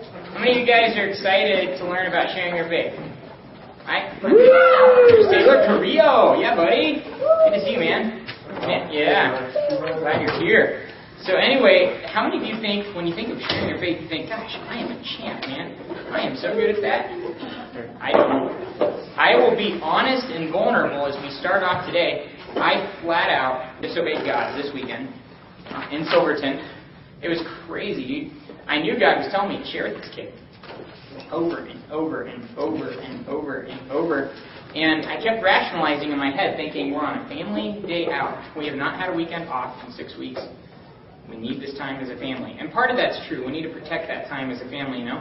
How many of you guys are excited to learn about sharing your faith? Right? Taylor Carrillo. Yeah, buddy. Good to see you, man. Yeah. Glad you're here. So anyway, how many of you think, when you think of sharing your faith, you think, gosh, I am a champ, man. I am so good at that. I don't. I will be honest and vulnerable as we start off today. I flat out disobeyed God this weekend uh, in Silverton. It was crazy, dude. I knew God was telling me share this kid over and over and over and over and over. And I kept rationalizing in my head, thinking, we're on a family day out. We have not had a weekend off in six weeks. We need this time as a family. And part of that's true. We need to protect that time as a family, you know?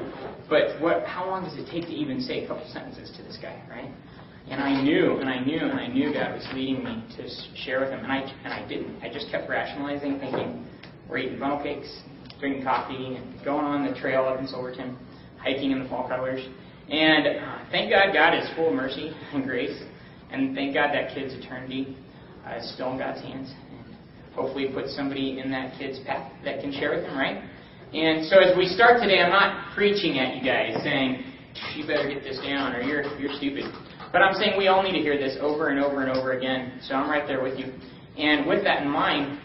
But what, how long does it take to even say a couple sentences to this guy, right? And I knew, and I knew, and I knew God was leading me to share with him. And I, and I didn't. I just kept rationalizing, thinking, we're eating funnel cakes, drinking coffee, and going on the trail up in Silverton hiking in the fall colors. And uh, thank God God is full of mercy and grace. And thank God that kid's eternity uh, is still in God's hands. And hopefully put somebody in that kid's path that can share with them, right? And so as we start today, I'm not preaching at you guys saying, you better get this down or you're, you're stupid. But I'm saying we all need to hear this over and over and over again. So I'm right there with you. And with that in mind,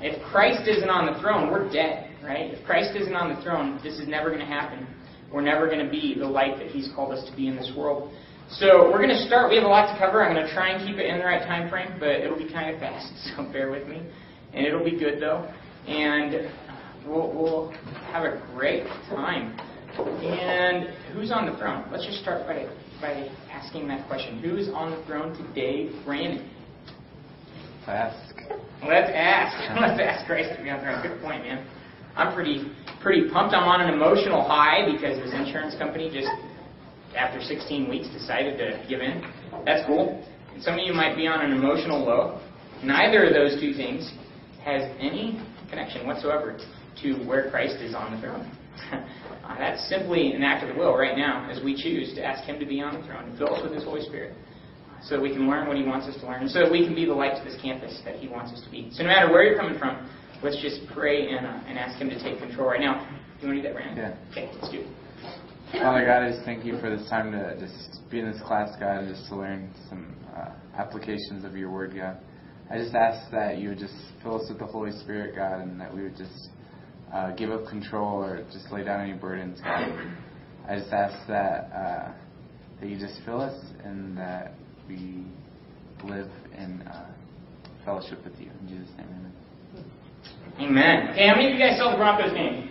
if Christ isn't on the throne, we're dead, right? If Christ isn't on the throne, this is never going to happen. We're never going to be the light that He's called us to be in this world. So we're going to start. We have a lot to cover. I'm going to try and keep it in the right time frame, but it'll be kind of fast, so bear with me. And it'll be good though, and we'll, we'll have a great time. And who's on the throne? Let's just start by by asking that question. Who's on the throne today, Brandon? Ask. Let's ask. Let's ask Christ to be on the throne. Good point, man. I'm pretty pretty pumped. I'm on an emotional high because this insurance company just after 16 weeks decided to give in. That's cool. And some of you might be on an emotional low. Neither of those two things has any connection whatsoever to where Christ is on the throne. that's simply an act of the will right now as we choose to ask Him to be on the throne and fill us with His Holy Spirit so that we can learn what He wants us to learn and so that we can be the light to this campus that He wants us to be. So no matter where you're coming from, let's just pray and, uh, and ask Him to take control right now. You want to do that, Brandon? Yeah. Okay, let's do it. Father God, I just thank you for this time to just be in this class, God, and just to learn some uh, applications of your word, God. I just ask that you would just fill us with the Holy Spirit, God, and that we would just uh, give up control or just lay down any burdens, God. I just ask that uh, that you just fill us and that we live in uh, fellowship with you. In Jesus' name, amen. Amen. Okay, how many of you guys saw the Broncos game?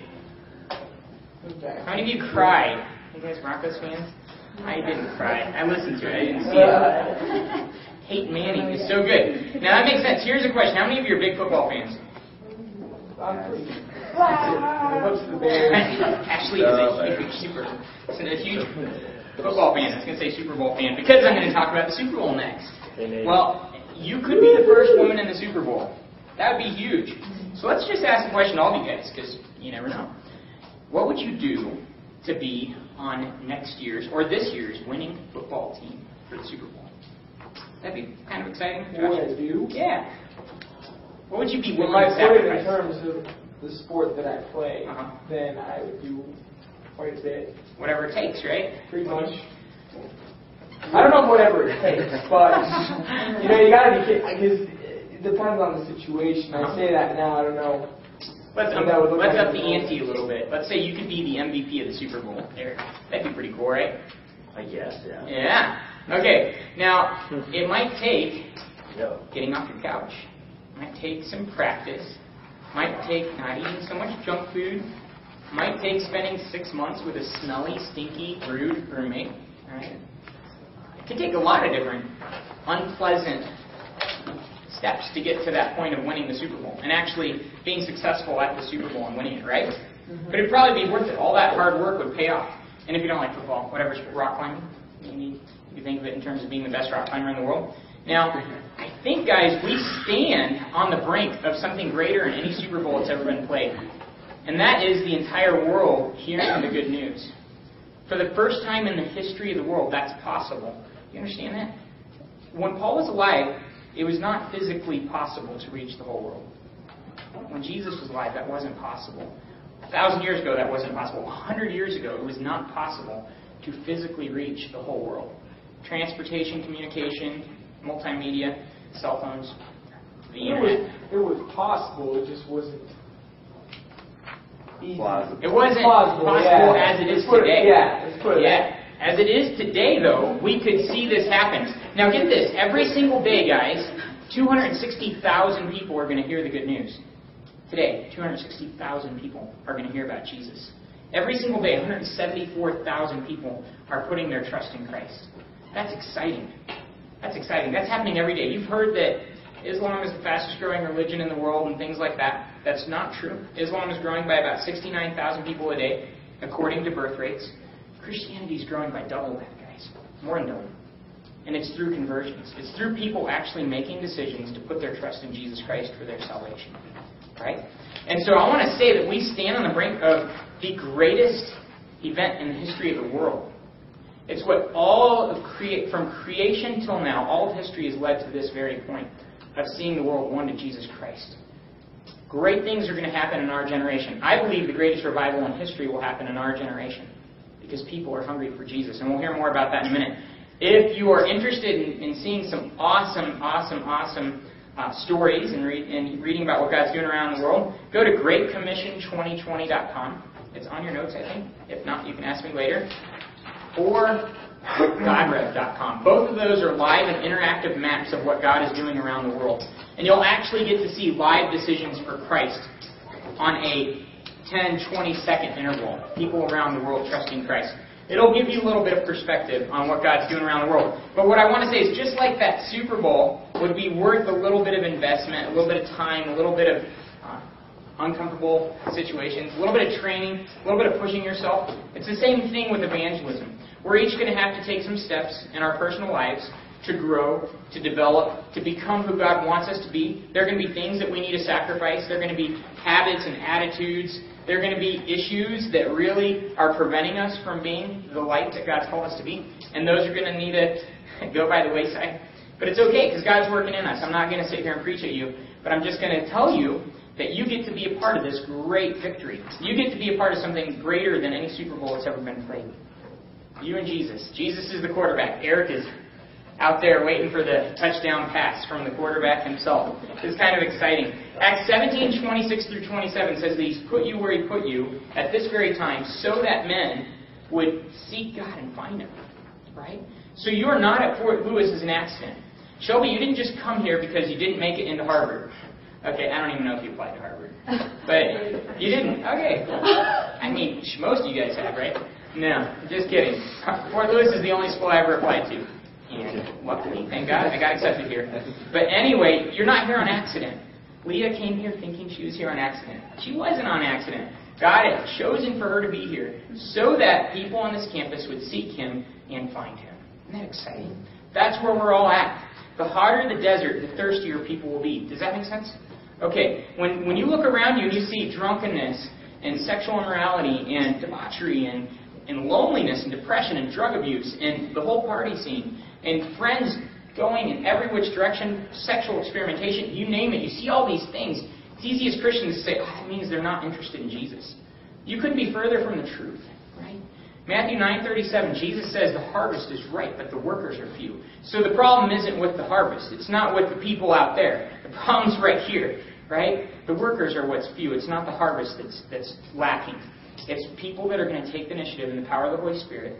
How many of you cried? You guys Broncos fans? I didn't cry. I listened to it. I didn't see it. Peyton Manning is so good. Now that makes sense. Here's a question: How many of you are big football fans? Ashley is a uh, huge super, is a huge football fan. I was going to say Super Bowl fan because I'm going to talk about the Super Bowl next. Well, you could be the first woman in the Super Bowl. That would be huge. So let's just ask a question to all of you guys, because you never know. What would you do to be on next year's or this year's winning football team for the Super Bowl? That'd be kind of exciting. What I do? Yeah. What would you be If willing I put it in terms of the sport that I play, Uh-huh. then I would do quite a bit. Whatever it takes, right? Pretty much. I don't know whatever it takes, but you know you gotta be kidding because depends on the situation. I uh-huh. say that now. I don't know. Let's, What that would look let's like up the in ante a little bit. Let's say you could be the MVP of the Super Bowl. There, that'd be pretty cool, right? I guess, yeah. Yeah. Okay. Now, it might take Yeah. getting off your couch. Might take some practice. Might take not eating so much junk food. Might take spending six months with a smelly, stinky, rude roommate. Right? It could take a lot of different unpleasant steps to get to that point of winning the Super Bowl and actually being successful at the Super Bowl and winning it, right? Mm-hmm. But it'd probably be worth it. All that hard work would pay off. And if you don't like football, whatever, rock climbing, maybe you think of it in terms of being the best rock climber in the world. Now, I think, guys, we stand on the brink of something greater in any Super Bowl that's ever been played. And that is the entire world hearing the good news. For the first time in the history of the world, that's possible. You understand that? When Paul was alive, it was not physically possible to reach the whole world. When Jesus was alive, that wasn't possible. A thousand years ago, that wasn't possible. A hundred years ago, it was not possible to physically reach the whole world. Transportation, communication, multimedia, cell phones, the It was, it was possible, it just wasn't easy. Plausible. It wasn't Plausible, possible yeah. as it is Let's it- today. yeah, let's put it Yeah. As it is today, though, we could see this happen. Now, get this. Every single day, guys, 260,000 people are going to hear the good news. Today, 260,000 people are going to hear about Jesus. Every single day, 174,000 people are putting their trust in Christ. That's exciting. That's exciting. That's happening every day. You've heard that Islam is the fastest growing religion in the world and things like that. That's not true. Islam is growing by about 69,000 people a day, according to birth rates. Christianity is growing by double that, guys. More than double. And it's through conversions. It's through people actually making decisions to put their trust in Jesus Christ for their salvation. Right? And so I want to say that we stand on the brink of the greatest event in the history of the world. It's what all of create from creation till now, all of history has led to this very point of seeing the world one to Jesus Christ. Great things are going to happen in our generation. I believe the greatest revival in history will happen in our generation because people are hungry for Jesus. And we'll hear more about that in a minute. If you are interested in, in seeing some awesome, awesome, awesome uh, stories and, and reading about what God's doing around the world, go to GreatCommission2020.com. It's on your notes, I think. If not, you can ask me later. Or GodRev.com. Both of those are live and interactive maps of what God is doing around the world. And you'll actually get to see live decisions for Christ on a 10, 20 second interval. People around the world trusting Christ. It'll give you a little bit of perspective on what God's doing around the world. But what I want to say is just like that Super Bowl would be worth a little bit of investment, a little bit of time, a little bit of uh, uncomfortable situations, a little bit of training, a little bit of pushing yourself. It's the same thing with evangelism. We're each going to have to take some steps in our personal lives to grow, to develop, to become who God wants us to be. There are going to be things that we need to sacrifice. There are going to be habits and attitudes. There are going to be issues that really are preventing us from being the light that God's called us to be. And those are going to need to go by the wayside. But it's okay because God's working in us. I'm not going to sit here and preach at you, but I'm just going to tell you that you get to be a part of this great victory. You get to be a part of something greater than any Super Bowl that's ever been played. You and Jesus. Jesus is the quarterback. Eric is out there waiting for the touchdown pass from the quarterback himself. It's kind of exciting. Acts 17, 26 through 27 says that he's put you where he put you at this very time so that men would seek God and find him. Right? So you are not at Fort Lewis as an accident. Shelby, you didn't just come here because you didn't make it into Harvard. Okay, I don't even know if you applied to Harvard. But you didn't. Okay. I mean, most of you guys have, right? No, just kidding. Fort Lewis is the only school I ever applied to. And luckily, thank God, I got accepted here. But anyway, you're not here on accident. Leah came here thinking she was here on accident. She wasn't on accident. God had chosen for her to be here so that people on this campus would seek Him and find Him. Isn't that exciting? That's where we're all at. The hotter the desert, the thirstier people will be. Does that make sense? Okay, when, when you look around you and you see drunkenness and sexual immorality and debauchery and, and loneliness and depression and drug abuse and the whole party scene and friends going in every which direction, sexual experimentation, you name it, you see all these things. It's easy as Christians to say, oh, that means they're not interested in Jesus. You couldn't be further from the truth, right? Matthew 9:37, Jesus says the harvest is ripe, but the workers are few. So the problem isn't with the harvest. It's not with the people out there. The problem's right here, right? The workers are what's few. It's not the harvest that's that's lacking. It's people that are going to take the initiative in the power of the Holy Spirit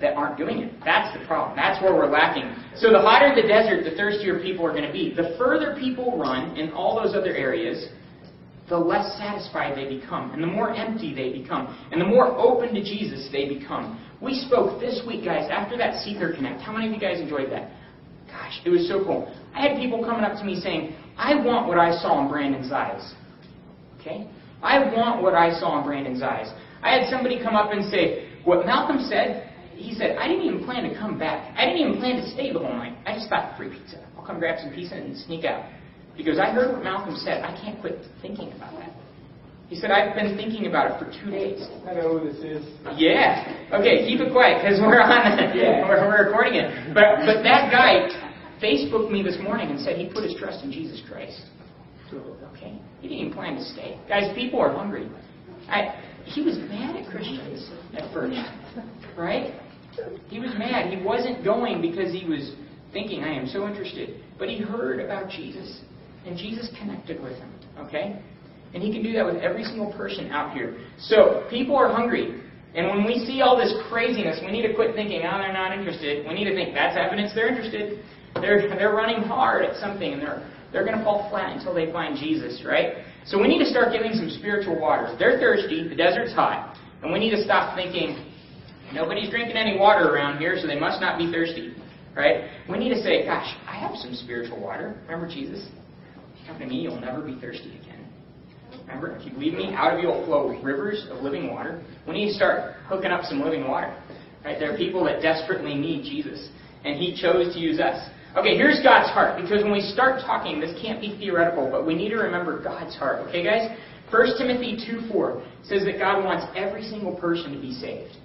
that aren't doing it. That's the problem. That's where we're lacking. So the hotter the desert, the thirstier people are going to be. The further people run in all those other areas, the less satisfied they become, and the more empty they become, and the more open to Jesus they become. We spoke this week, guys, after that Seeker Connect. How many of you guys enjoyed that? Gosh, it was so cool. I had people coming up to me saying, I want what I saw in Brandon's eyes. Okay? I want what I saw in Brandon's eyes. I had somebody come up and say, what Malcolm said, he said, I didn't even plan to come back. I didn't even plan to stay the whole night. I just thought, free pizza. I'll come grab some pizza and sneak out. Because I heard what Malcolm said. I can't quit thinking about that. He said, I've been thinking about it for two days. I know who this is. Yeah. Okay, keep it quiet because we're on. Yeah. we're, we're recording it. But but that guy Facebooked me this morning and said he put his trust in Jesus Christ. Okay? He didn't even plan to stay. Guys, people are hungry. I, he was mad at Christians at first, right? He was mad. He wasn't going because he was thinking, I am so interested. But he heard about Jesus, and Jesus connected with him, okay? And he can do that with every single person out here. So, people are hungry. And when we see all this craziness, we need to quit thinking, oh, they're not interested. We need to think, that's evidence they're interested. They're, they're running hard at something, and they're, they're going to fall flat until they find Jesus, right? So we need to start giving some spiritual waters. They're thirsty, the desert's hot, and we need to stop thinking, nobody's drinking any water around here, so they must not be thirsty, right? We need to say, gosh, I have some spiritual water. Remember Jesus? If you come to me, you'll never be thirsty again. Remember, if you believe me, out of you will flow rivers of living water. We need to start hooking up some living water. Right? There are people that desperately need Jesus, and He chose to use us. Okay, here's God's heart, because when we start talking, this can't be theoretical, but we need to remember God's heart. Okay, guys? 1 Timothy 2 4 says that God wants every single person to be saved.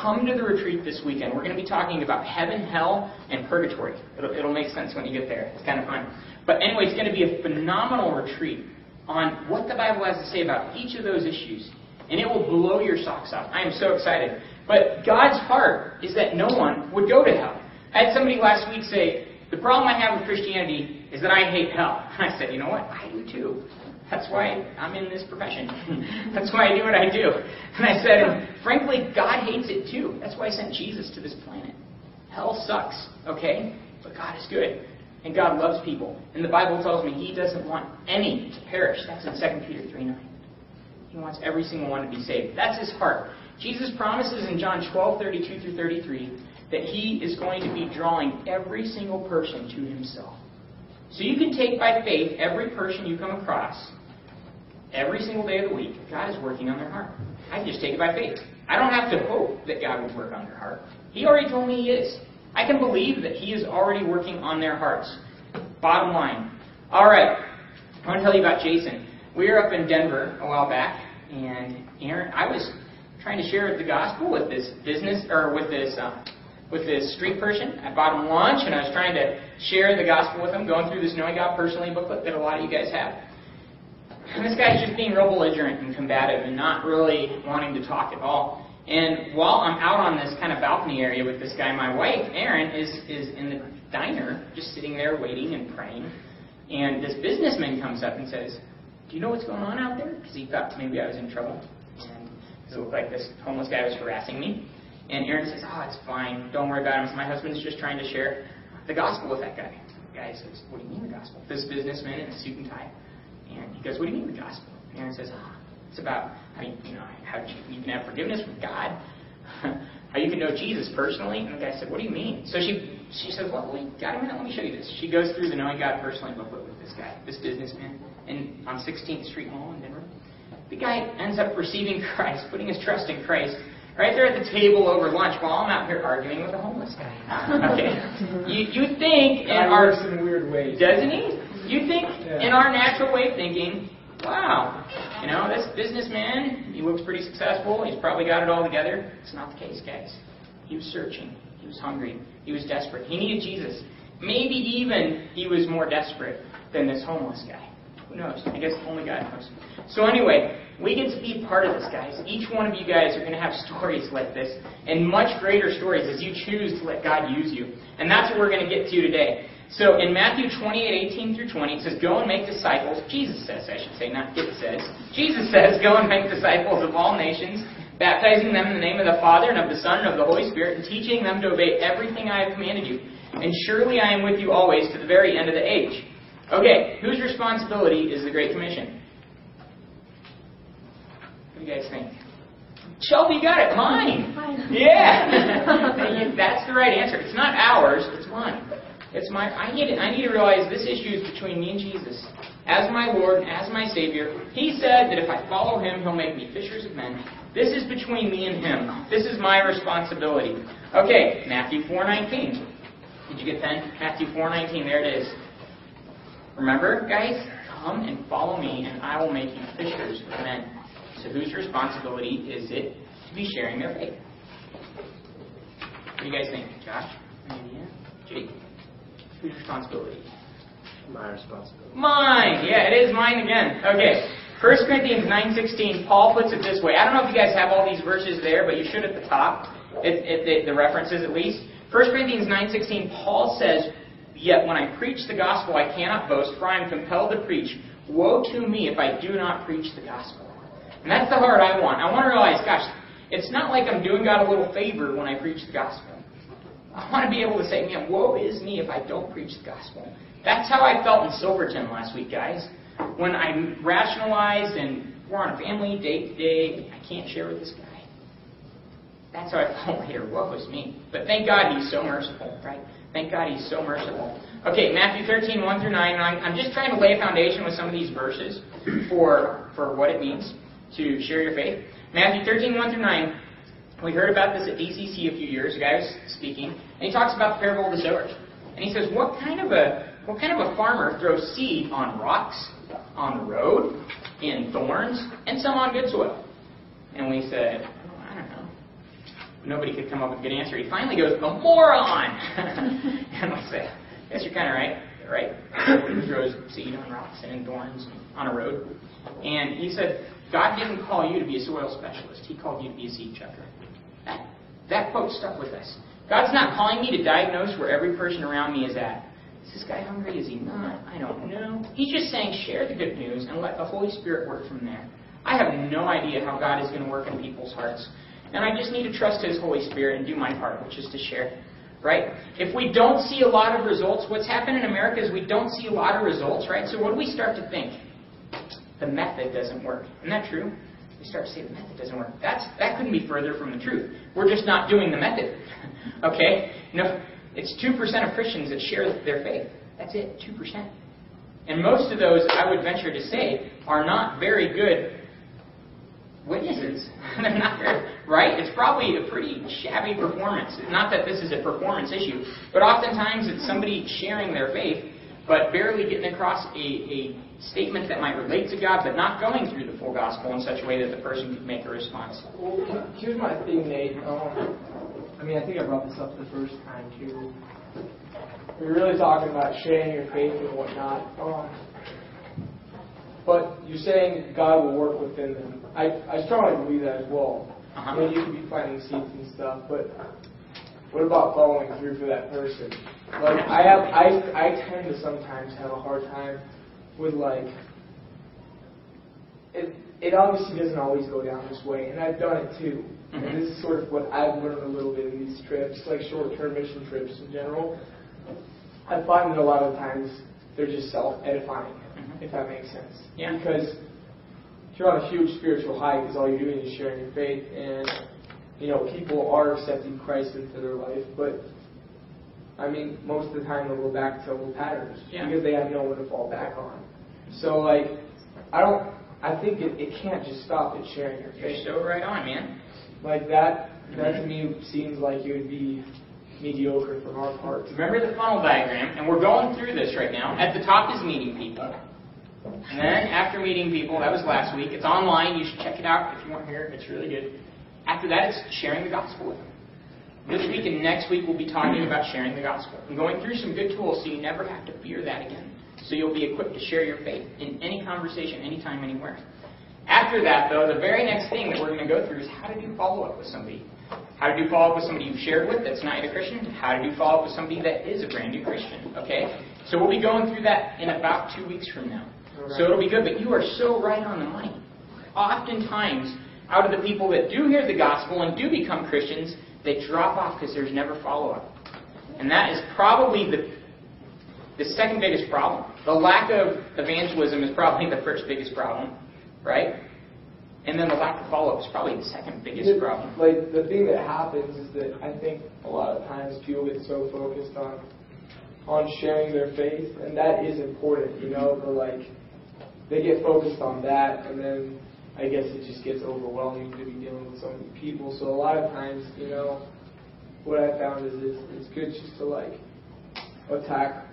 Come to the retreat this weekend. We're going to be talking about heaven, hell, and purgatory. It'll, it'll make sense when you get there. It's kind of fun. But anyway, it's going to be a phenomenal retreat on what the Bible has to say about each of those issues. And it will blow your socks off. I am so excited. But God's heart is that no one would go to hell. I had somebody last week say, The problem I have with Christianity is that I hate hell. And I said, You know what? I do too. That's why I'm in this profession. That's why I do what I do. And I said, frankly, God hates it too. That's why I sent Jesus to this planet. Hell sucks, okay? But God is good. And God loves people. And the Bible tells me He doesn't want any to perish. That's in 2 Peter 3 9. He wants every single one to be saved. That's His heart. Jesus promises in John 12 32 through 33 that He is going to be drawing every single person to Himself. So you can take by faith every person you come across every single day of the week. God is working on their heart. I can just take it by faith. I don't have to hope that God would work on their heart. He already told me He is. I can believe that He is already working on their hearts. Bottom line. All right. I want to tell you about Jason. We were up in Denver a while back, and Aaron, I was trying to share the gospel with this business or with this uh, with this street person. I bought him lunch, and I was trying to share the gospel with him, going through this Knowing God Personally booklet that a lot of you guys have. And this guy's just being real belligerent and combative and not really wanting to talk at all. And while I'm out on this kind of balcony area with this guy, my wife, Erin, is, is in the diner, just sitting there waiting and praying. And this businessman comes up and says, Do you know what's going on out there? Because he thought maybe I was in trouble. And it looked like this homeless guy was harassing me. And Erin says, Oh, it's fine. Don't worry about him. My husband's just trying to share the gospel with that guy. The guy says, What do you mean the gospel? This businessman in a suit and tie. And he goes, What do you mean the gospel? And Erin says, oh, It's about how you, you know how you, can have forgiveness with God, how you can know Jesus personally. And the guy said, What do you mean? So she she said, Well, wait, got a minute, let me show you this. She goes through the Knowing God Personally booklet with this guy, this businessman, in on 16th Street Mall in Denver. The guy ends up receiving Christ, putting his trust in Christ, right there at the table over lunch while I'm out here arguing with a homeless guy. Okay, you you think in God our works in weird ways. doesn't he? You think in our natural way of thinking, wow, you know, this businessman, he looks pretty successful. He's probably got it all together. It's not the case, guys. He was searching. He was hungry. He was desperate. He needed Jesus. Maybe even he was more desperate than this homeless guy. Who knows? I guess only God knows. So anyway, we get to be part of this, guys. Each one of you guys are going to have stories like this, and much greater stories as you choose to let God use you. And that's what we're going to get to today. So in Matthew 28, 18 through 20, it says, Go and make disciples. Jesus says, I should say, not it says. Jesus says, Go and make disciples of all nations, baptizing them in the name of the Father and of the Son and of the Holy Spirit, and teaching them to obey everything I have commanded you. And surely I am with you always to the very end of the age. Okay, whose responsibility is the Great Commission? What do you guys think? Shelby, got it. Mine. Yeah. That's the right answer. It's not ours. It's mine. It's my. I need. I need to realize this issue is between me and Jesus. As my Lord and as my Savior, He said that if I follow Him, He'll make me fishers of men. This is between me and Him. This is my responsibility. Okay, Matthew 4:19. Did you get pen? Matthew 4:19. There it is. Remember, guys, come and follow me, and I will make you fishers of men. So, whose responsibility is it to be sharing their faith? What do you guys think? Josh? Idea? Jake? Whose responsibility? My responsibility. Mine. Yeah, it is mine again. Okay. 1 Corinthians 9.16, Paul puts it this way. I don't know if you guys have all these verses there, but you should at the top, if, if the, the references at least. 1 Corinthians 9.16, Paul says, Yet when I preach the gospel, I cannot boast, for I am compelled to preach. Woe to me if I do not preach the gospel. And that's the heart I want. I want to realize, gosh, it's not like I'm doing God a little favor when I preach the gospel. I want to be able to say, man, woe is me if I don't preach the gospel. That's how I felt in Silverton last week, guys. When I rationalized and we're on a family day to day, I can't share with this guy. That's how I felt here. Woe is me. But thank God he's so merciful, right? Thank God he's so merciful. Okay, Matthew 13, 1 through 9. I'm just trying to lay a foundation with some of these verses for, for what it means to share your faith. Matthew 13, 1 through 9. We heard about this at DCC a few years ago. I was speaking, and he talks about the parable of the sower. And he says, what kind of a what kind of a farmer throws seed on rocks, on the road, in thorns, and some on good soil? And we said, oh, I don't know. Nobody could come up with a good answer. He finally goes, a moron! and we say, yes, you're kind of right. You're right? he throws seed on rocks and in thorns on a road. And he said, God didn't call you to be a soil specialist. He called you to be a seed checker. That, quote stuck with us. God's not calling me to diagnose where every person around me is at. Is this guy hungry? Is he not? Uh, I don't know. He's just saying share the good news and let the Holy Spirit work from there. I have no idea how God is going to work in people's hearts. And I just need to trust His Holy Spirit and do my part, which is to share. Right? If we don't see a lot of results, what's happened in America is we don't see a lot of results, right? So what do we start to think? The method doesn't work. Isn't that true? We start to say the method doesn't work. That's that couldn't be further from the truth. We're just not doing the method. okay? No, it's 2% of Christians that share their faith. That's it, 2%. And most of those, I would venture to say, are not very good witnesses. They're not very, right? It's probably a pretty shabby performance. Not that this is a performance issue, but oftentimes it's somebody sharing their faith, but barely getting across a, a statement that might relate to God, but not going through the full gospel in such a way that the person could make a response. Well, here's my thing, Nate. Um, I mean, I think I brought this up the first time too. We're really talking about sharing your faith and whatnot. Um, but you're saying God will work within them. I, I strongly believe that as well. Uh-huh. I mean, you could be planting seeds and stuff, but what about following through for that person? Like, I have, I, I tend to sometimes have a hard time with like, it, it obviously doesn't always go down this way, and I've done it too. Mhm. And this is sort of what I've learned a little bit in these trips, like short-term mission trips in general. I find that a lot of times they're just self-edifying, Mhm. if that makes sense. Yeah. Because you're on a huge spiritual high, because all you're doing is sharing your faith, and you know people are accepting Christ into their life, but I mean most of the time they'll go back to old patterns Yeah. because they have no one to fall back on. So like, I don't. I think it, it can't just stop at sharing your You're so right on, man. Like that, that to me seems like it would be mediocre from our part. Remember the funnel diagram, and we're going through this right now. At the top is meeting people. And then after meeting people, that was last week. It's online. You should check it out if you weren't here. It's really good. After that, it's sharing the gospel with them. This week and next week, we'll be talking about sharing the gospel and going through some good tools so you never have to fear that again. So you'll be equipped to share your faith in any conversation, anytime, anywhere. After that, though, the very next thing that we're going to go through is how to do follow up with somebody. How to do follow up with somebody you've shared with that's not yet a Christian. How to do follow up with somebody that is a brand new Christian. Okay? So we'll be going through that in about two weeks from now. So it'll be good. But you are so right on the money. Oftentimes, out of the people that do hear the gospel and do become Christians, they drop off because there's never follow up. And that is probably the the second biggest problem. The lack of evangelism is probably the first biggest problem, right? And then the lack of follow up is probably the second biggest problem. Like the thing that happens is that I think a lot of times people get so focused on on sharing their faith, and that is important, you know. But like they get focused on that, and then I guess it just gets overwhelming to be dealing with so many people. So a lot of times, you know, what I found is it's, it's good just to like attack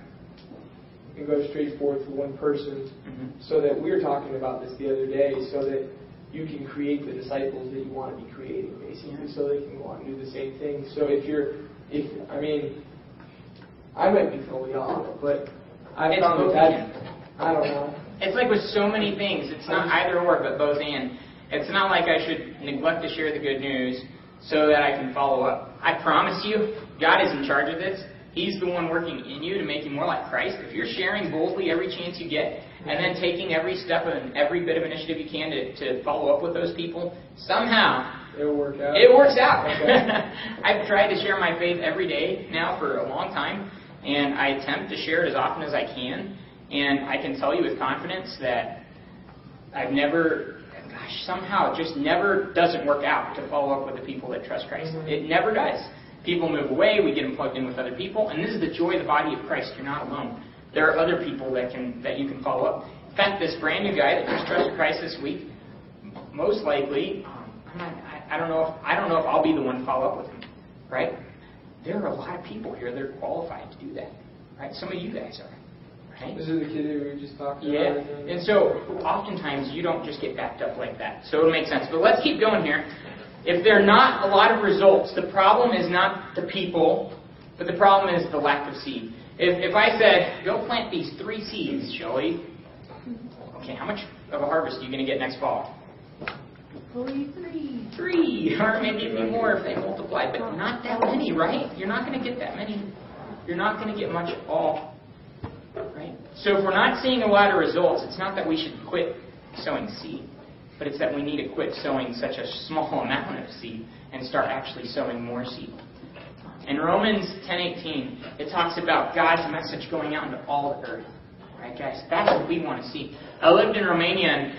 and go straight forward to one person Mhm. so that we were talking about this the other day, so that you can create the disciples that you want to be creating, basically, so they can go on and do the same thing. So if you're, if I mean, I might be totally off, but I It's found that I don't know. It's like with so many things, it's not either or, but both and. It's not like I should neglect to share the good news so that I can follow up. I promise you, God is in charge of this. He's the one working in you to make you more like Christ. If you're sharing boldly every chance you get, and then taking every step and every bit of initiative you can to, to follow up with those people, somehow It'll work out. it works out. Okay. I've tried to share my faith every day now for a long time, and I attempt to share it as often as I can. And I can tell you with confidence that I've never, gosh, somehow it just never doesn't work out to follow up with the people that trust Christ. Mhm. It never does. People move away, we get them plugged in with other people, and this is the joy of the body of Christ. You're not alone. There are other people that can that you can follow up. In fact, this brand new guy that just trusted Christ this week, most likely, um, I, I don't know if I don't know if I'll be the one to follow up with him, right? There are a lot of people here that are qualified to do that, right? Some of you guys are, right? This is the kid who we just talked about. Yeah, and so oftentimes you don't just get backed up like that. So it makes sense. But let's keep going here. If there are not a lot of results, the problem is not the people, but the problem is the lack of seed. If, if I said, go plant these three seeds, Shelly, okay, how much of a harvest are you going to get next fall? Fully three. Three, or maybe a few more if they multiply, but not that many, right? You're not going to get that many. You're not going to get much at all, right? So if we're not seeing a lot of results, it's not that we should quit sowing seed, but it's that we need to quit sowing such a small amount of seed and start actually sowing more seed. In Romans 10:18, it talks about God's message going out into all the earth. Right, guys? That's what we want to see. I lived in Romania, and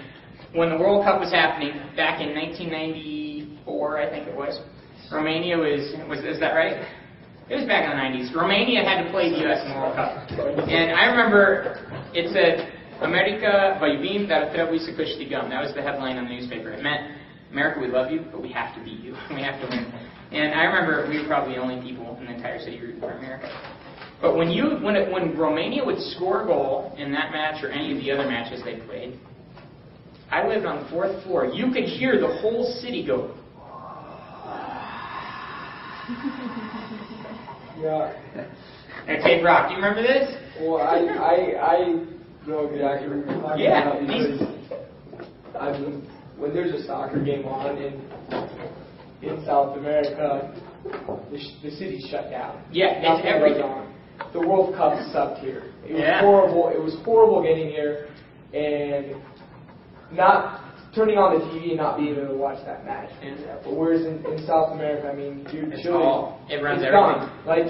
when the World Cup was happening back in 1994, I think it was, Romania was was is that right? It was back in the 90s. Romania had to play the U.S. in the World Cup, and I remember it said America vă iubim, dar trebuie să câștigăm. That was the headline on the newspaper. It meant America, we love you, but we have to beat you. We have to win. And I remember we were probably the only people in the entire city rooting for America. But when you when it, when Romania would score a goal in that match or any of the other matches they played, I lived on the fourth floor. You could hear the whole city go. Yeah. And Cape Rock, do you remember this? Well, I I I know exactly what you're talking Yeah, about because I mean, when there's a soccer game on in in South America, the, sh- the city's shut down. Yeah, it's Nothing goes everything. on. The World Cup sucked here. It was Yeah. horrible. It was horrible getting here and not turning on the TV and not being able to watch that match. Yeah. But whereas in, in South America, I mean, dude, It's Chile, all- it runs it's everything. gone. Like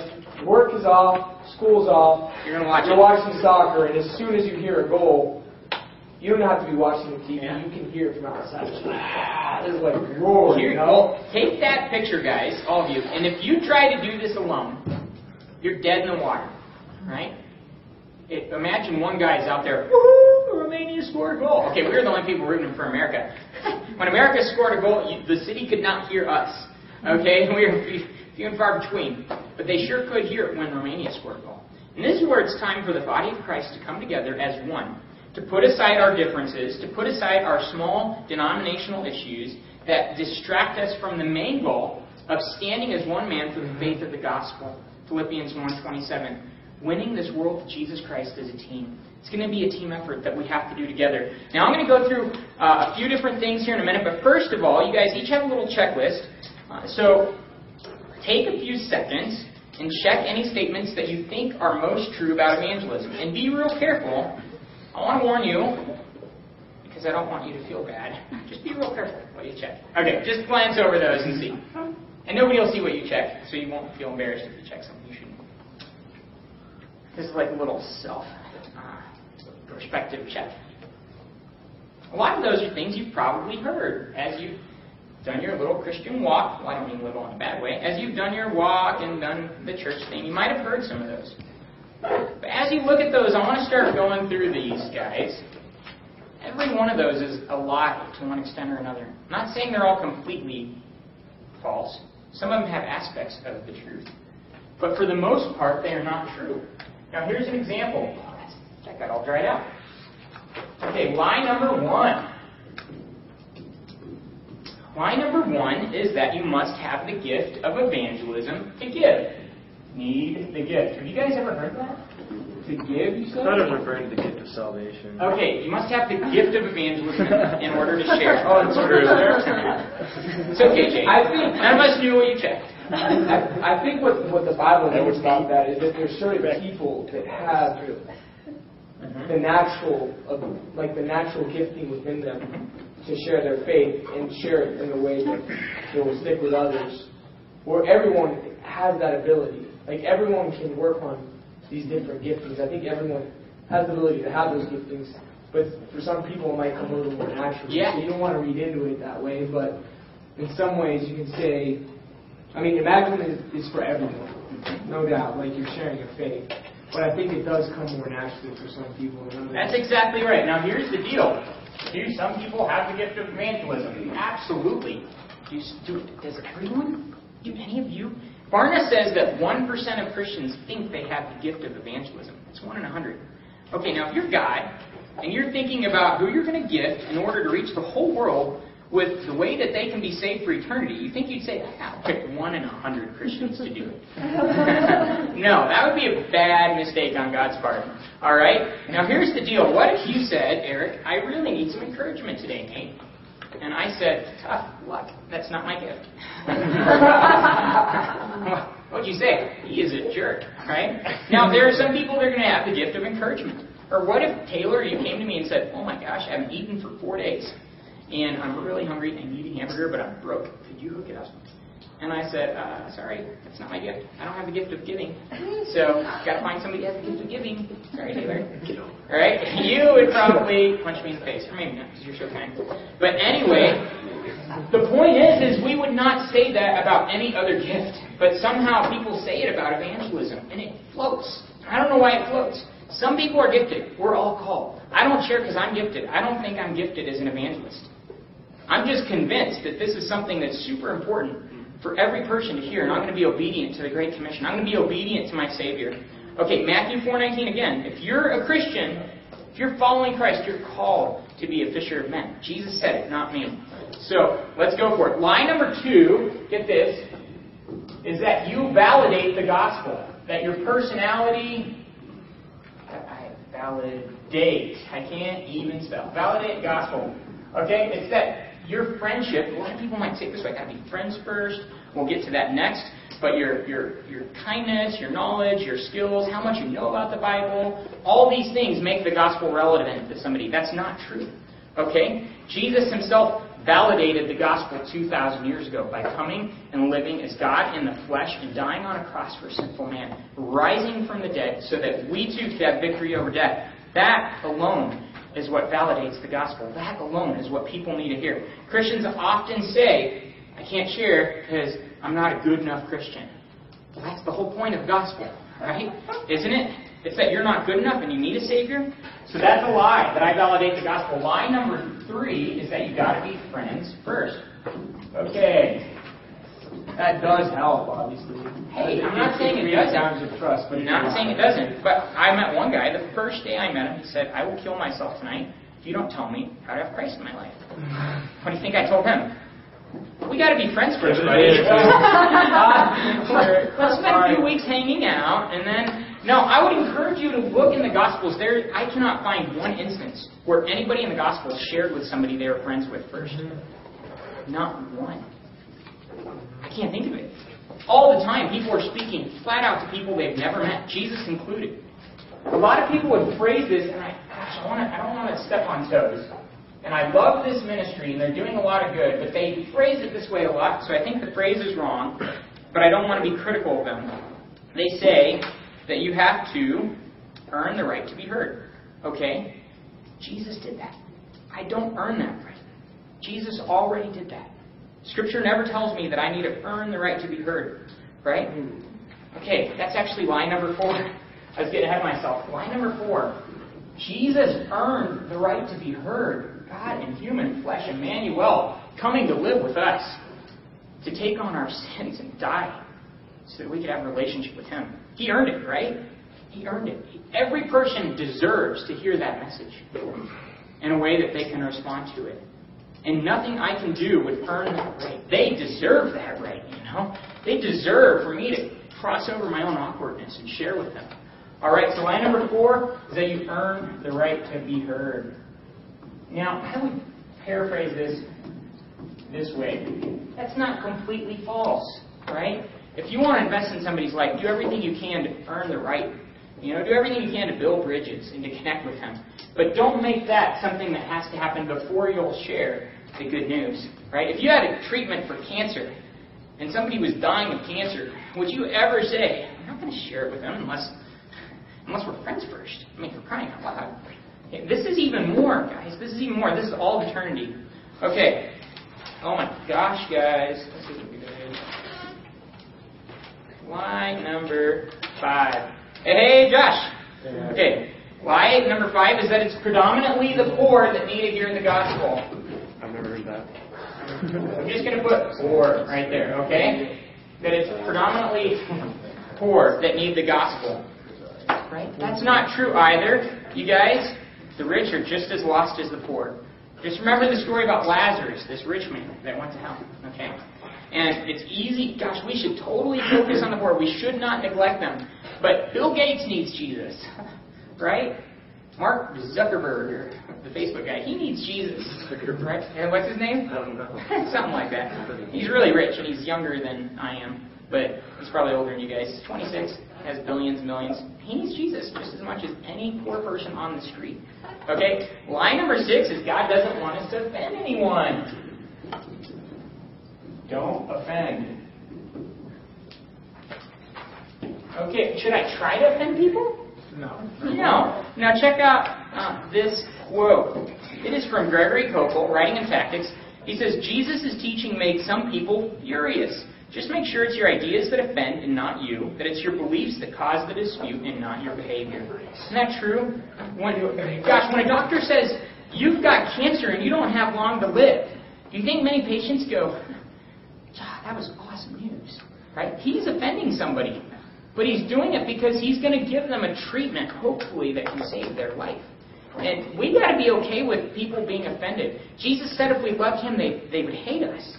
work is off, school's off. You're gonna watch You're it. watching soccer, and as soon as you hear a goal, you don't have to be watching the TV. Yeah. You can hear it from outside. It's like, ah, like roar. Here, you know? take that picture, guys, all of you, and if you try to do this alone, you're dead in the water, right? It, imagine one guy's out there, woohoo, Romania scored a goal. Okay, we were the only people rooting for America. when America scored a goal, you, the city could not hear us. Okay, we were few, and far between, but they sure could hear it when Romania scored a goal. And this is where it's time for the body of Christ to come together as one, to put aside our differences, to put aside our small denominational issues that distract us from the main goal of standing as one man for the faith of the gospel. Philippians 1:27, winning this world to Jesus Christ as a team. It's going to be a team effort that we have to do together. Now I'm going to go through uh, a few different things here in a minute, but first of all, you guys each have a little checklist. Uh, so take a few seconds and check any statements that you think are most true about evangelism. And be real careful. I want to warn you, because I don't want you to feel bad. Just be real careful what you check. Okay, just glance over those and see. And nobody will see what you check, so you won't feel embarrassed if you check something you shouldn't. This is like a little self perspective check. A lot of those are things you've probably heard as you've done your little Christian walk. Well, I don't mean little in a bad way. As you've done your walk and done the church thing, you might have heard some of those. But as you look at those, I want to start going through these guys. Every one of those is a lie to one extent or another. I'm not saying they're all completely false. Some of them have aspects of the truth. But for the most part, they are not true. Now, here's an example. That got all dried out. Okay, lie number one. Lie number one is that you must have the gift of evangelism to give. need the gift. Have you guys ever heard that? To give, you I thought it was referring to the gift of salvation. Okay, you must have the gift of evangelism in order to share. Oh, it's true. It's okay, Jake. I think- none of us knew what you checked. I, I think what, what the Bible knows about that is that there's certain people that have the natural, of, like the natural gifting within them to share their faith and share it in a way that they will stick with others. Where everyone has that ability. Like everyone can work on these different giftings. I think everyone has the ability to have those giftings, but for some people it might come a little more naturally. Yeah. So you don't want to read into it that way, but in some ways you can say, I mean, evangelism is, is for everyone, no doubt. Like you're sharing a faith, but I think it does come more naturally for some people than others. That's exactly right. Now, here's the deal. Do some people have the gift of evangelism? Absolutely. Do, do, does everyone? Do any of you? Barna says that 1% of Christians think they have the gift of evangelism. It's 1 in a 100. Okay, now if you're God, and you're thinking about who you're going to gift in order to reach the whole world with the way that they can be saved for eternity, you think you'd say, I'll pick 1 in a 100 Christians to do it. no, that would be a bad mistake on God's part. All right? Now here's the deal. What if you said, Eric, I really need some encouragement today, Nate? And I said, tough luck. That's not my gift. What'd you say? He is a jerk, right? Now, there are some people that are going to have the gift of encouragement. Or what if, Taylor, you came to me and said, oh my gosh, I haven't eaten for four days, and I'm really hungry, and a hamburger, but I'm broke. Could you hook it up? And I said, uh, sorry, that's not my gift. I don't have the gift of giving. So, got to find somebody who has the gift of giving. Sorry, Taylor. All right? You would probably punch me in the face, or maybe not, because you're so kind. But anyway, the point is, is we would not say that about any other gift, but somehow people say it about evangelism, and it floats. I don't know why it floats. Some people are gifted. We're all called. I don't share because I'm gifted. I don't think I'm gifted as an evangelist. I'm just convinced that this is something that's super important for every person to hear, and I'm going to be obedient to the Great Commission. I'm going to be obedient to my Savior. Okay, Matthew 4:19 again. If you're a Christian, if you're following Christ, you're called to be a fisher of men. Jesus said it, not me. So let's go for it. Line number two, get this, is that you validate the gospel. That your personality, I validate. I can't even spell. Validate gospel. Okay? It's that your friendship, a lot of people might it this way, gotta be friends first. We'll get to that next. But your your your kindness, your knowledge, your skills, how much you know about the Bible, all these things make the gospel relevant to somebody. That's not true. Okay? Jesus himself validated the gospel 2,000 years ago by coming and living as God in the flesh and dying on a cross for a sinful man, rising from the dead so that we too could have victory over death. That alone is what validates the gospel. That alone is what people need to hear. Christians often say, I can't share because I'm not a good enough Christian. Well, that's the whole point of gospel, right? Isn't it? It's that you're not good enough and you need a Savior. So that's a lie that I validate the gospel. Lie number three is that you've got to be friends first. Okay. That does help, obviously. Hey, I'm not saying it doesn't. Times of trust, but I'm not saying it doesn't. But I met one guy, the first day I met him, he said, I will kill myself tonight if you don't tell me how to have Christ in my life. What do you think I told him? We got to be friends first, buddy. Let's spend a few weeks hanging out, and then. No, I would encourage you to look in the Gospels. There, I cannot find one instance where anybody in the Gospels shared with somebody they were friends with first. Mm-hmm. Not one. Can't think of it. All the time, people are speaking flat out to people they've never met, Jesus included. A lot of people would phrase this, and I, gosh, I, wanna, I don't want to step on toes. And I love this ministry, and they're doing a lot of good, but they phrase it this way a lot, so I think the phrase is wrong, but I don't want to be critical of them. They say that you have to earn the right to be heard. Okay? Jesus did that. I don't earn that right. Jesus already did that. Scripture never tells me that I need to earn the right to be heard. Right? Hmm. Okay, that's actually line number four. I was getting ahead of myself. Line number four. Jesus earned the right to be heard. God in human flesh, Emmanuel, coming to live with us, to take on our sins and die so that we could have a relationship with Him. He earned it, right? He earned it. Every person deserves to hear that message in a way that they can respond to it. And nothing I can do would earn that right. They deserve that right, you know? They deserve for me to cross over my own awkwardness and share with them. All right, so line number four is that you earn the right to be heard. Now, I would paraphrase this this way. That's not completely false, right? If you want to invest in somebody's life, do everything you can to earn the right. You know, do everything you can to build bridges and to connect with them. But don't make that something that has to happen before you'll share the good news, right? If you had a treatment for cancer and somebody was dying of cancer, would you ever say, I'm not going to share it with them unless, unless we're friends first? I mean, for crying out loud. This is even more, guys. This is even more. This is all eternity. Okay. Oh my gosh, guys. What we did. Line number five. Hey, Josh. Okay. Why? number five is that it's predominantly the poor that need to hear the gospel. I've never heard that. I'm just going to put poor right there, okay? That it's predominantly poor that need the gospel. Right? That's not true either. You guys, the rich are just as lost as the poor. Just remember the story about Lazarus, this rich man that went to hell. Okay? And it's easy, gosh, we should totally focus on the poor. We should not neglect them. But Bill Gates needs Jesus. Right? Mark Zuckerberg, the Facebook guy, he needs Jesus. Right? And what's his name? I don't know. Something like that. He's really rich and he's younger than I am, but he's probably older than you guys. 26, has billions and millions. He needs Jesus just as much as any poor person on the street. Okay? Line number six is God doesn't want us to offend anyone. Don't offend. Okay, should I try to offend people? No. No. Now check out uh, this quote. It is from Gregory Koukl, writing in Tactics. He says, Jesus' teaching made some people furious. Just make sure it's your ideas that offend and not you, that it's your beliefs that cause the dispute and not your behavior. Isn't that true? When, gosh, when a doctor says, you've got cancer and you don't have long to live, do you think many patients go, that was awesome news? Right? He's offending somebody. But he's doing it because he's going to give them a treatment, hopefully, that can save their life. And we got to be okay with people being offended. Jesus said if we loved him, they, they would hate us.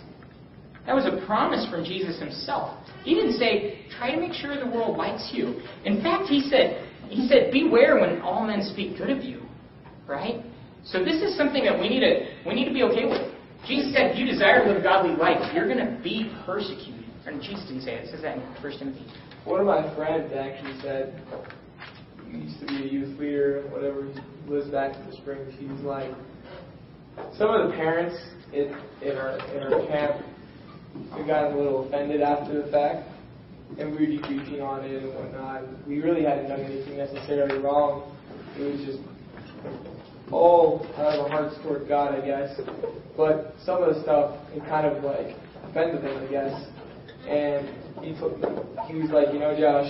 That was a promise from Jesus himself. He didn't say, try to make sure the world likes you. In fact, he said, he said, beware when all men speak good of you. Right? So this is something that we need to we need to be okay with. Jesus said, if you desire to live a godly life, you're going to be persecuted. And Jesus didn't say it. It says that in 1 Timothy. One of my friends actually said, he used to be a youth leader, whatever, he lives back in the Springs. He's like, some of the parents in, in, our, in our camp we got a little offended after the fact, and we were preaching on it and whatnot. We really hadn't done anything necessarily wrong. It was just all out of our hearts toward God, I guess. But some of the stuff, it kind of like offended them, I guess. And he told, he was like, you know, Josh,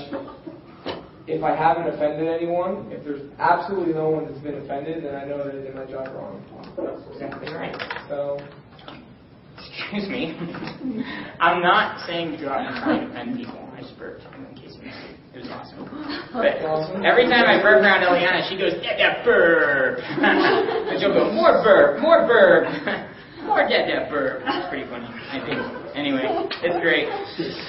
if I haven't offended anyone, if there's absolutely no one that's been offended, then I know that I did my job wrong. That's exactly right. So Excuse me. I'm not saying to go out and try and offend people. I just burped in case you missed it. It was awesome. But every time I burp around Eliana, she goes, Dad, that burp. and she'll go, more burp, more burp. More dead that burp. It's pretty funny, I think. Anyway, it's great.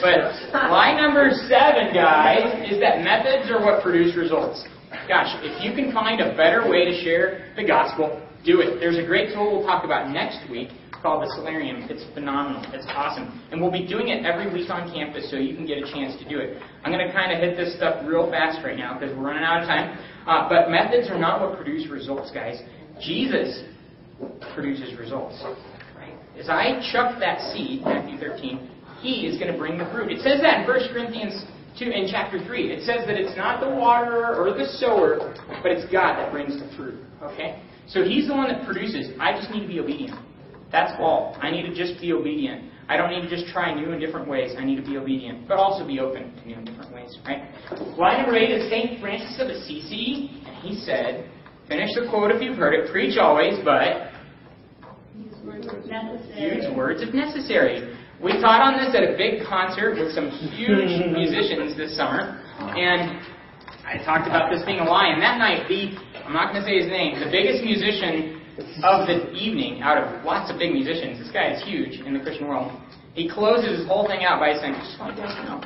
But lie number seven, guys, is that methods are what produce results. Gosh, if you can find a better way to share the gospel, do it. There's a great tool we'll talk about next week called the Soularium. It's phenomenal. It's awesome. And we'll be doing it every week on campus so you can get a chance to do it. I'm going to kind of hit this stuff real fast right now because we're running out of time. Uh, but methods are not what produce results, guys. Jesus produces results. As I chuck that seed, Matthew 13, He is going to bring the fruit. It says that in 1 Corinthians 2 in chapter 3. It says that it's not the waterer or the sower, but it's God that brings the fruit. Okay? So He's the one that produces. I just need to be obedient. That's all. I need to just be obedient. I don't need to just try new and different ways. I need to be obedient, but also be open to new and different ways, right? Line number eight is St. Francis of Assisi, and he said, finish the quote if you've heard it, preach always, but Use words if necessary. use words if necessary. We taught on this at a big concert with some huge musicians this summer, and I talked about this being a lie. And that night, the I'm not going to say his name, the biggest musician of the evening, out of lots of big musicians, this guy is huge in the Christian world. He closes his whole thing out by saying, "Just want you guys to know,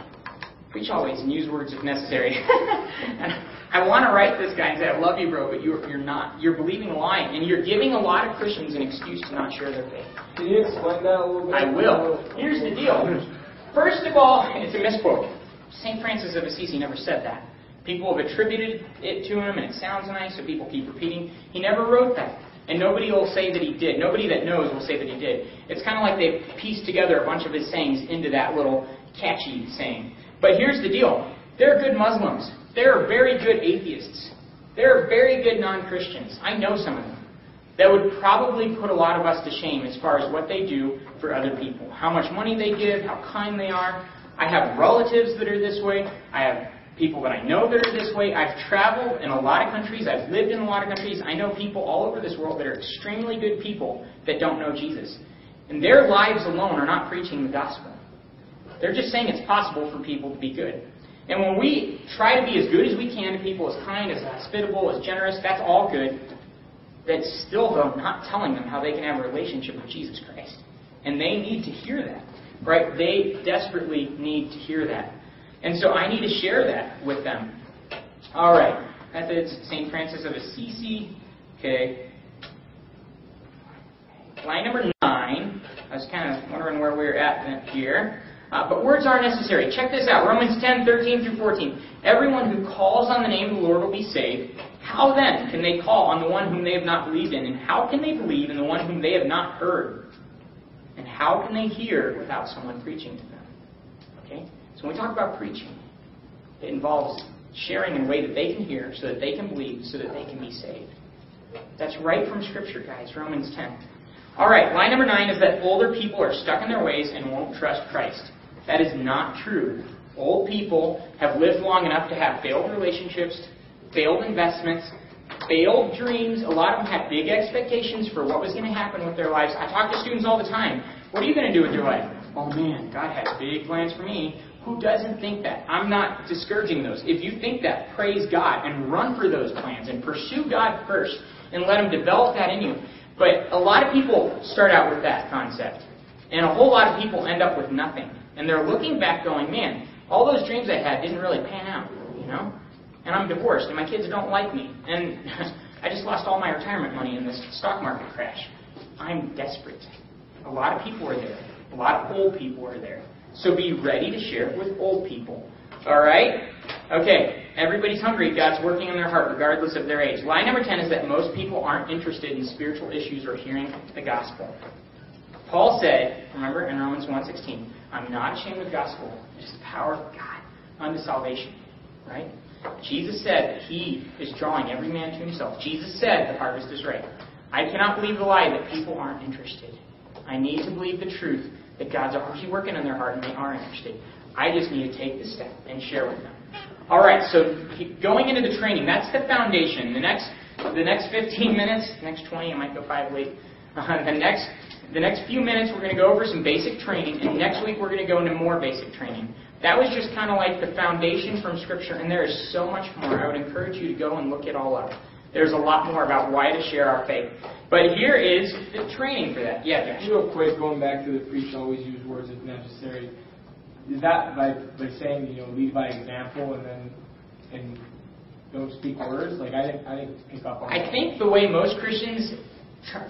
preach always and use words if necessary. and I want to write this guy and say, I love you, bro, but you're, you're not. You're believing a lie, and you're giving a lot of Christians an excuse to not share their faith. Can you explain that a little bit? I will. Here's the deal. First of all, it's a misquote. St. Francis of Assisi never said that. People have attributed it to him, and it sounds nice, so people keep repeating. He never wrote that. And nobody will say that he did. Nobody that knows will say that he did. It's kind of like they pieced together a bunch of his sayings into that little catchy saying. But here's the deal. they're good Muslims. they're very good atheists. they're very good non-Christians. I know some of them. That would probably put a lot of us to shame as far as what they do for other people. How much money they give, how kind they are. I have relatives that are this way. I have people that I know that are this way. I've traveled in a lot of countries. I've lived in a lot of countries. I know people all over this world that are extremely good people that don't know Jesus. And their lives alone are not preaching the gospel. They're just saying it's possible for people to be good. And when we try to be as good as we can to people, as kind, as hospitable, as generous, that's all good. That's still, though, not telling them how they can have a relationship with Jesus Christ. And they need to hear that. Right? They desperately need to hear that. And so I need to share that with them. All right. That's St. Francis of Assisi. Okay. Line number nine. I was kind of wondering where we were at here. Uh, but words are necessary. Check this out. Romans 10, 13 through 14. Everyone who calls on the name of the Lord will be saved. How then can they call on the one whom they have not believed in? And how can they believe in the one whom they have not heard? And how can they hear without someone preaching to them? Okay? So when we talk about preaching, it involves sharing in a way that they can hear so that they can believe, so that they can be saved. That's right from Scripture, guys. Romans 10. All right, line number nine is that older people are stuck in their ways and won't trust Christ. That is not true. Old people have lived long enough to have failed relationships, failed investments, failed dreams. A lot of them had big expectations for what was going to happen with their lives. I talk to students all the time. What are you going to do with your life? Oh man, God has big plans for me. Who doesn't think that? I'm not discouraging those. If you think that, praise God and run for those plans and pursue God first and let Him develop that in you. But a lot of people start out with that concept. And a whole lot of people end up with nothing. And they're looking back going, man, all those dreams I had didn't really pan out, you know? And I'm divorced, and my kids don't like me. And I just lost all my retirement money in this stock market crash. I'm desperate. A lot of people are there. A lot of old people are there. So be ready to share it with old people. All right? Okay, everybody's hungry. God's working in their heart regardless of their age. Lie number 10 is that most people aren't interested in spiritual issues or hearing the gospel. Paul said, remember in Romans 1.16, I'm not ashamed of the gospel. It is the power of God unto salvation. Right? Jesus said that he is drawing every man to himself. Jesus said the harvest is ripe. I cannot believe the lie that people aren't interested. I need to believe the truth that God's already working in their heart and they are interested. I just need to take the step and share with them. All right, so going into the training, that's the foundation. The next, the next 15 minutes, next 20, I might go five late. Uh, the next, the next few minutes, we're going to go over some basic training, and next week we're going to go into more basic training. That was just kind of like the foundation from Scripture, and there is so much more. I would encourage you to go and look it all up. There's a lot more about why to share our faith. But here is the training for that. Yeah, Josh. Real quick, going back to the preach, always use words if necessary. Is that by, by saying, you know, lead by example and then and don't speak words? Like, I didn't, I didn't pick up on I that. think the way most Christians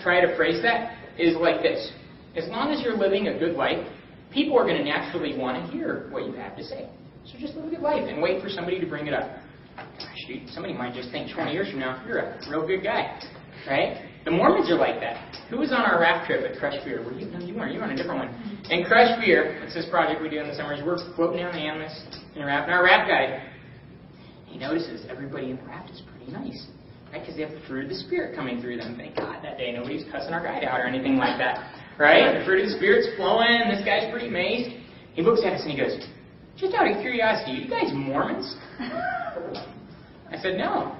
try to phrase that is like this. As long as you're living a good life, people are going to naturally want to hear what you have to say. So just live a good life and wait for somebody to bring it up. Dude, somebody might just think 20 years from now, you're a real good guy. Right? The Mormons are like that. Who was on our raft trip at Crush Beer? Were you? No, you weren't. You were on a different one. In Crush Beer, it's this project we do in the summers. We're floating down the Animas in a raft. And our raft guide, he notices everybody in the raft is pretty nice. Right? Because they have the fruit of the Spirit coming through them. Thank God that day nobody's cussing our guide out or anything like that. Right? The fruit of the Spirit's flowing. This guy's pretty amazed. He looks at us and he goes, just out of curiosity, you guys Mormons? I said, no.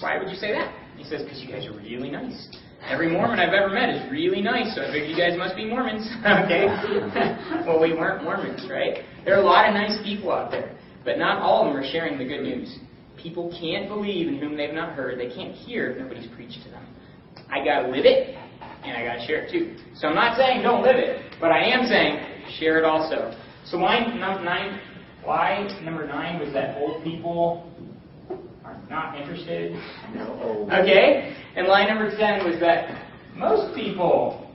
Why would you say that? He says, because you guys are really nice. Every Mormon I've ever met is really nice, so I figured you guys must be Mormons. okay? well, we weren't Mormons, right? There are a lot of nice people out there, but not all of them are sharing the good news. People can't believe in whom they've not heard. They can't hear if nobody's preached to them. I gotta live it, and I gotta share it too. So I'm not saying don't live it, but I am saying share it also. So line num- nine, Lie number nine was that old people are not interested. No. Okay? And lie number 10 was that most people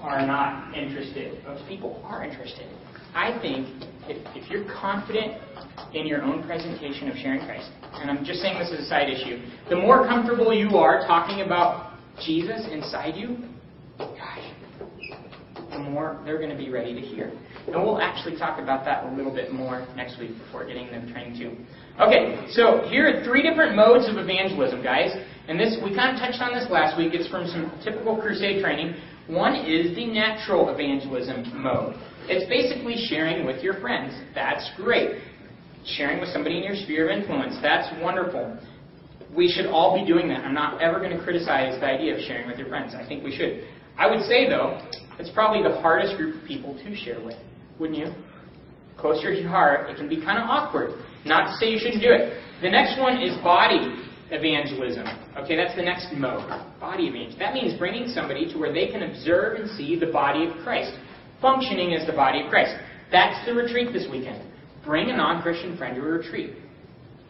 are not interested. Most people are interested. I think if, you're confident in your own presentation of sharing Christ, and I'm just saying this as a side issue, the more comfortable you are talking about Jesus inside you, gosh, the more they're going to be ready to hear. And we'll actually talk about that a little bit more next week before getting them trained too. Okay, so here are three different modes of evangelism, guys. And this we kind of touched on this last week. It's from some typical crusade training. One is the natural evangelism mode. It's basically sharing with your friends. That's great. Sharing with somebody in your sphere of influence. That's wonderful. We should all be doing that. I'm not ever going to criticize the idea of sharing with your friends. I think we should. I would say, though, it's probably the hardest group of people to share with. Wouldn't you? Closer to your heart, it can be kind of awkward. Not to say you shouldn't do it. The next one is body evangelism. Okay, that's the next mode. Body evangelism. That means bringing somebody to where they can observe and see the body of Christ, functioning as the body of Christ. That's the retreat this weekend. Bring a non-Christian friend to a retreat.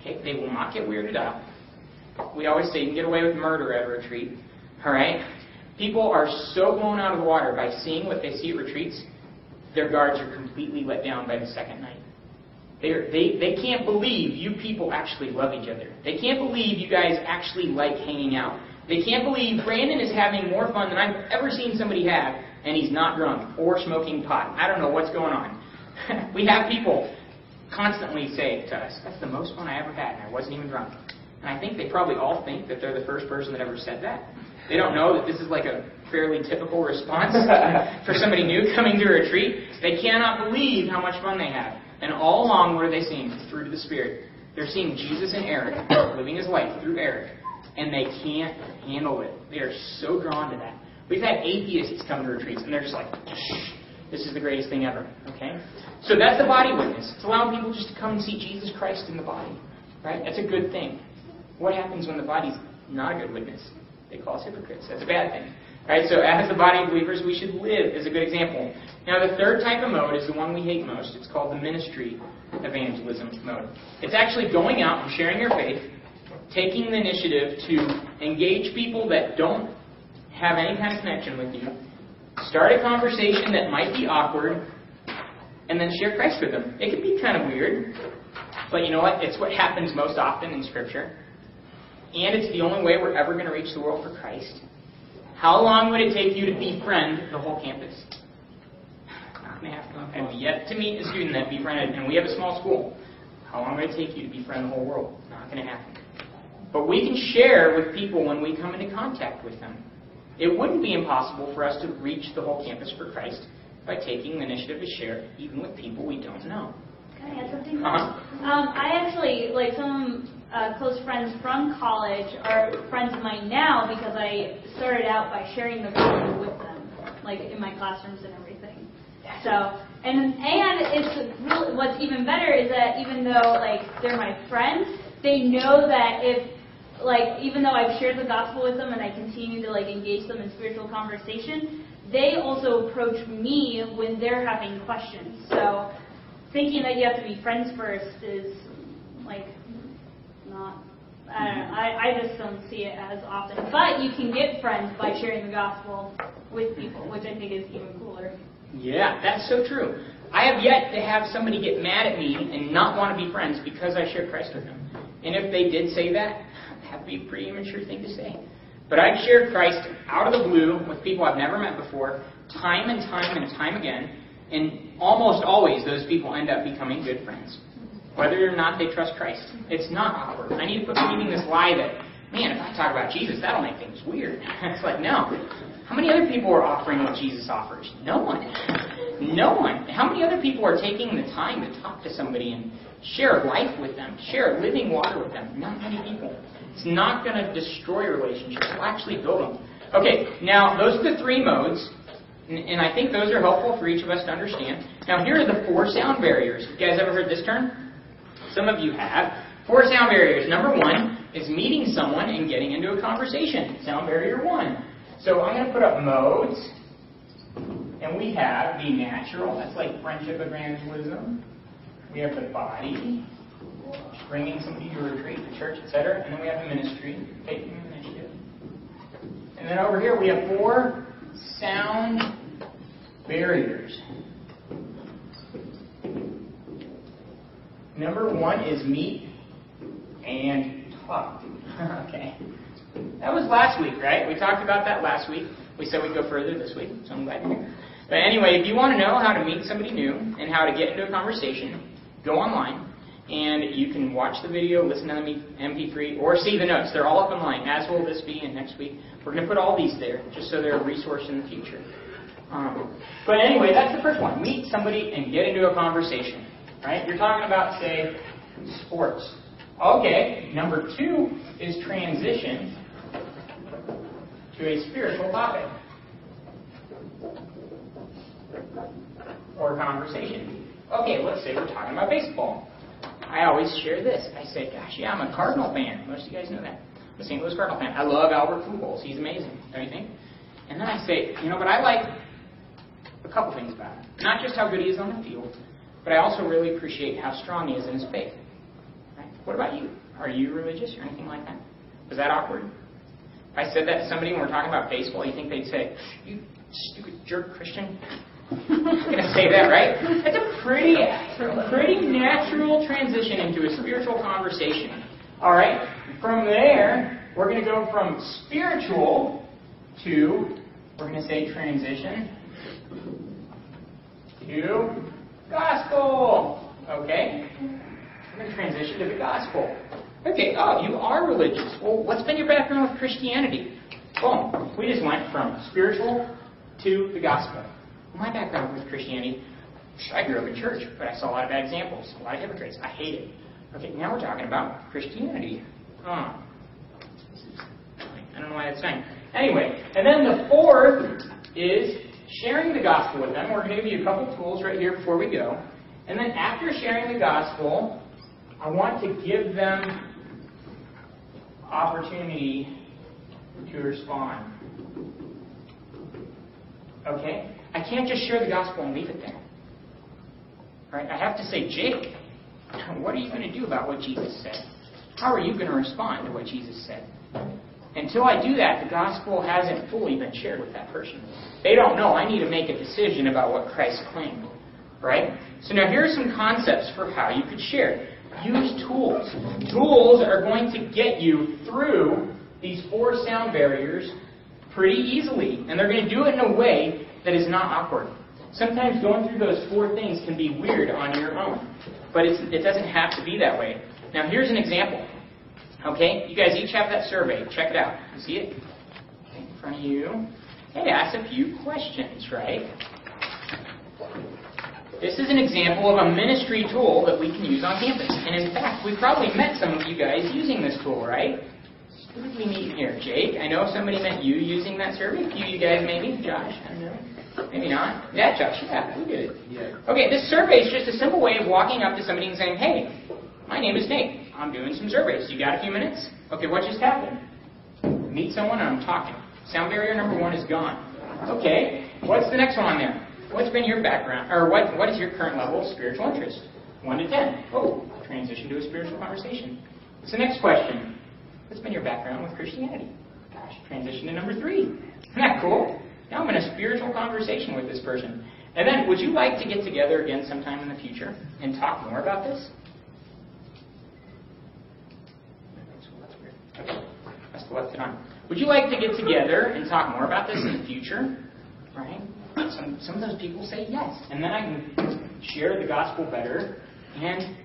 Okay, they will not get weirded out. We always say you can get away with murder at a retreat. All right? People are so blown out of the water by seeing what they see at retreats, their guards are completely let down by the second night. They're, they they can't believe you people actually love each other. They can't believe you guys actually like hanging out. They can't believe Brandon is having more fun than I've ever seen somebody have, and he's not drunk or smoking pot. I don't know what's going on. we have people constantly say to us, "That's the most fun I ever had, and I wasn't even drunk." And I think they probably all think that they're the first person that ever said that. They don't know that this is like a fairly typical response for somebody new coming to a retreat. They cannot believe how much fun they have. And all along, what are they seeing? Through of the Spirit. They're seeing Jesus and Eric living his life through Eric. And they can't handle it. They are so drawn to that. We've had atheists come to retreats, and they're just like, this is the greatest thing ever. Okay? So that's the body witness. It's allowing people just to come and see Jesus Christ in the body. Right? That's a good thing. What happens when the body's not a good witness? They call us hypocrites. That's a bad thing. Right? So as the body of believers, we should live as a good example. Now the third type of mode is the one we hate most. It's called the ministry evangelism mode. It's actually going out and sharing your faith, taking the initiative to engage people that don't have any kind of connection with you, start a conversation that might be awkward, and then share Christ with them. It can be kind of weird, but you know what? It's what happens most often in Scripture. And it's the only way we're ever going to reach the world for Christ. How long would it take you to befriend the whole campus? Not going to happen. I've yet to meet a student that befriended, and we have a small school. How long would it take you to befriend the whole world? Not going to happen. But we can share with people when we come into contact with them. It wouldn't be impossible for us to reach the whole campus for Christ by taking the initiative to share, even with people we don't know. Can I add something? Uh-huh. Um, I actually, like some uh, close friends from college are friends of mine now because I started out by sharing the gospel with them, like in my classrooms and everything. So, and and it's really what's even better is that even though like they're my friends, they know that if like even though I've shared the gospel with them and I continue to like engage them in spiritual conversation, they also approach me when they're having questions. So thinking that you have to be friends first is like not. I don't know. I, I just don't see it as often. But you can get friends by sharing the gospel with people, which I think is even cooler. Yeah, that's so true. I have yet to have somebody get mad at me and not want to be friends because I share Christ with them. And if they did say that, that'd be a pretty immature thing to say. But I've shared Christ out of the blue with people I've never met before, time and time and time again, and almost always those people end up becoming good friends. Whether or not they trust Christ. It's not awkward. I need to quit believing this lie that, man, if I talk about Jesus, that'll make things weird. it's like, no. How many other people are offering what Jesus offers? No one. No one. How many other people are taking the time to talk to somebody and share life with them, share living water with them? Not many people. It's not going to destroy relationships. It'll actually build them. Okay, now those are the three modes, and, and I think those are helpful for each of us to understand. Now here are the four sound barriers. You guys ever heard this term? Some of you have. Four sound barriers. Number one is meeting someone and getting into a conversation. Sound barrier one. So I'm going to put up modes, and we have the natural. That's like friendship evangelism. we have the body, bringing somebody to a retreat, to church, etc. And then we have the ministry, taking initiative. And then over here we have four sound barriers. Number one is meet and talk. okay. That was last week, right? We talked about that last week. We said we'd go further this week, so I'm glad you're here. But anyway, if you want to know how to meet somebody new and how to get into a conversation, go online and you can watch the video, listen to the MP3, or see the notes. They're all up online, as will this be, and next week. We're going to put all these there, just so they're a resource in the future. Um, but anyway, that's the first one. Meet somebody and get into a conversation. Right? You're talking about, say, sports. Okay, number two is transition to a spiritual topic or conversation. Okay, let's say we're talking about baseball. I always share this. I say, gosh, yeah, I'm a Cardinal fan. Most of you guys know that. I'm a St. Louis Cardinal fan. I love Albert Pujols. He's amazing, don't you think? And then I say, you know, but I like a couple things about him. Not just how good he is on the field, but I also really appreciate how strong he is in his faith. Right? What about you? Are you religious or anything like that? Was that awkward? If I said that to somebody when we're talking about baseball, you think they'd say, you stupid jerk Christian? I'm going to say that, right? That's a pretty, pretty natural transition into a spiritual conversation. All right? From there, we're going to go from spiritual to, we're going to say transition to gospel. Okay? We're going to transition to the gospel. Okay, oh, you are religious. Well, what's been your background with Christianity? Boom. We just went from spiritual to the gospel. My background with Christianity, I grew up in church, but I saw a lot of bad examples, a lot of hypocrites. I hate it. Okay, now we're talking about Christianity. Huh. I don't know why that's saying. Anyway, and then the fourth is sharing the gospel with them. We're going to give you a couple tools right here before we go. And then after sharing the gospel, I want to give them opportunity to respond. Okay? I can't just share the gospel and leave it there. Right? I have to say, Jake, what are you going to do about what Jesus said? How are you going to respond to what Jesus said? Until I do that, the gospel hasn't fully been shared with that person. They don't know I need to make a decision about what Christ claimed. Right? So now here are some concepts for how you could share. Use tools. Tools are going to get you through these four sound barriers pretty easily. And they're going to do it in a way that is not awkward. Sometimes going through those four things can be weird on your own, but it doesn't have to be that way. Now, here's an example. Okay, you guys each have that survey. Check it out. You see it in front of you. It asks a few questions, right? This is an example of a ministry tool that we can use on campus. And in fact, we probably met some of you guys using this tool, right? Who did we meet here? Jake? I know somebody met you using that survey. A few of you guys maybe. Josh? I don't know. Maybe not. Yeah, Josh, yeah, we did it. Yeah. Okay, this survey is just a simple way of walking up to somebody and saying, hey, my name is Nate. I'm doing some surveys. You got a few minutes? Okay, what just happened? Meet someone and I'm talking. Sound barrier number one is gone. Okay, what's the next one on there? What's been your background, or what, what is your current level of spiritual interest? 1 to 10. Oh, transition to a spiritual conversation. What's the next question? What's been your background with Christianity? Gosh, transition to number 3. Isn't that cool? Now I'm in a spiritual conversation with this person. And then, would you like to get together again sometime in the future and talk more about this? That's the left on. Would you like to get together and talk more about this in the future? Right? Some, some of those people say yes. And then I can share the gospel better and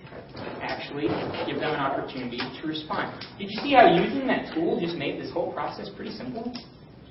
actually give them an opportunity to respond. Did you see how using that tool just made this whole process pretty simple?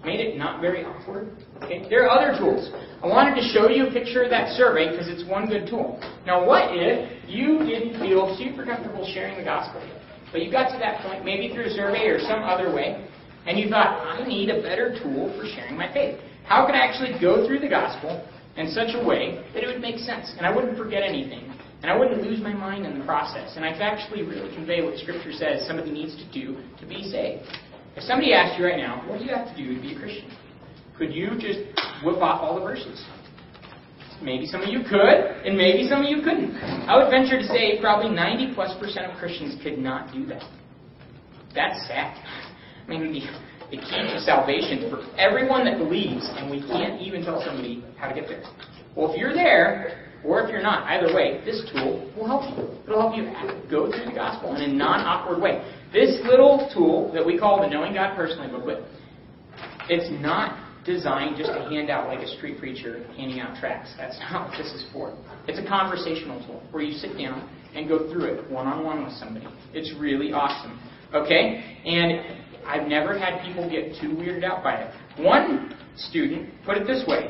Made it not very awkward. Okay, there are other tools. I wanted to show you a picture of that survey because it's one good tool. Now, what if you didn't feel super comfortable sharing the gospel, but you got to that point, maybe through a survey or some other way, and you thought, I need a better tool for sharing my faith. How can I actually go through the gospel in such a way that it would make sense and I wouldn't forget anything and I wouldn't lose my mind in the process and I could actually really convey what Scripture says somebody needs to do to be saved? If somebody asked you right now, what do you have to do to be a Christian? Could you just whip off all the verses? maybe some of you could, and maybe some of you couldn't. I would venture to say probably 90 plus percent of Christians could not do that. That's sad. I mean, the, the key to salvation for everyone that believes, and we can't even tell somebody how to get there. Well, if you're there, or if you're not, either way, this tool will help you. It'll help you go through the gospel in a non-awkward way. This little tool that we call the Knowing God Personally booklet, it's not designed just to hand out like a street preacher handing out tracts. That's not what this is for. It's a conversational tool where you sit down and go through it one on one with somebody. It's really awesome. Okay? And I've never had people get too weirded out by it. One student put it this way.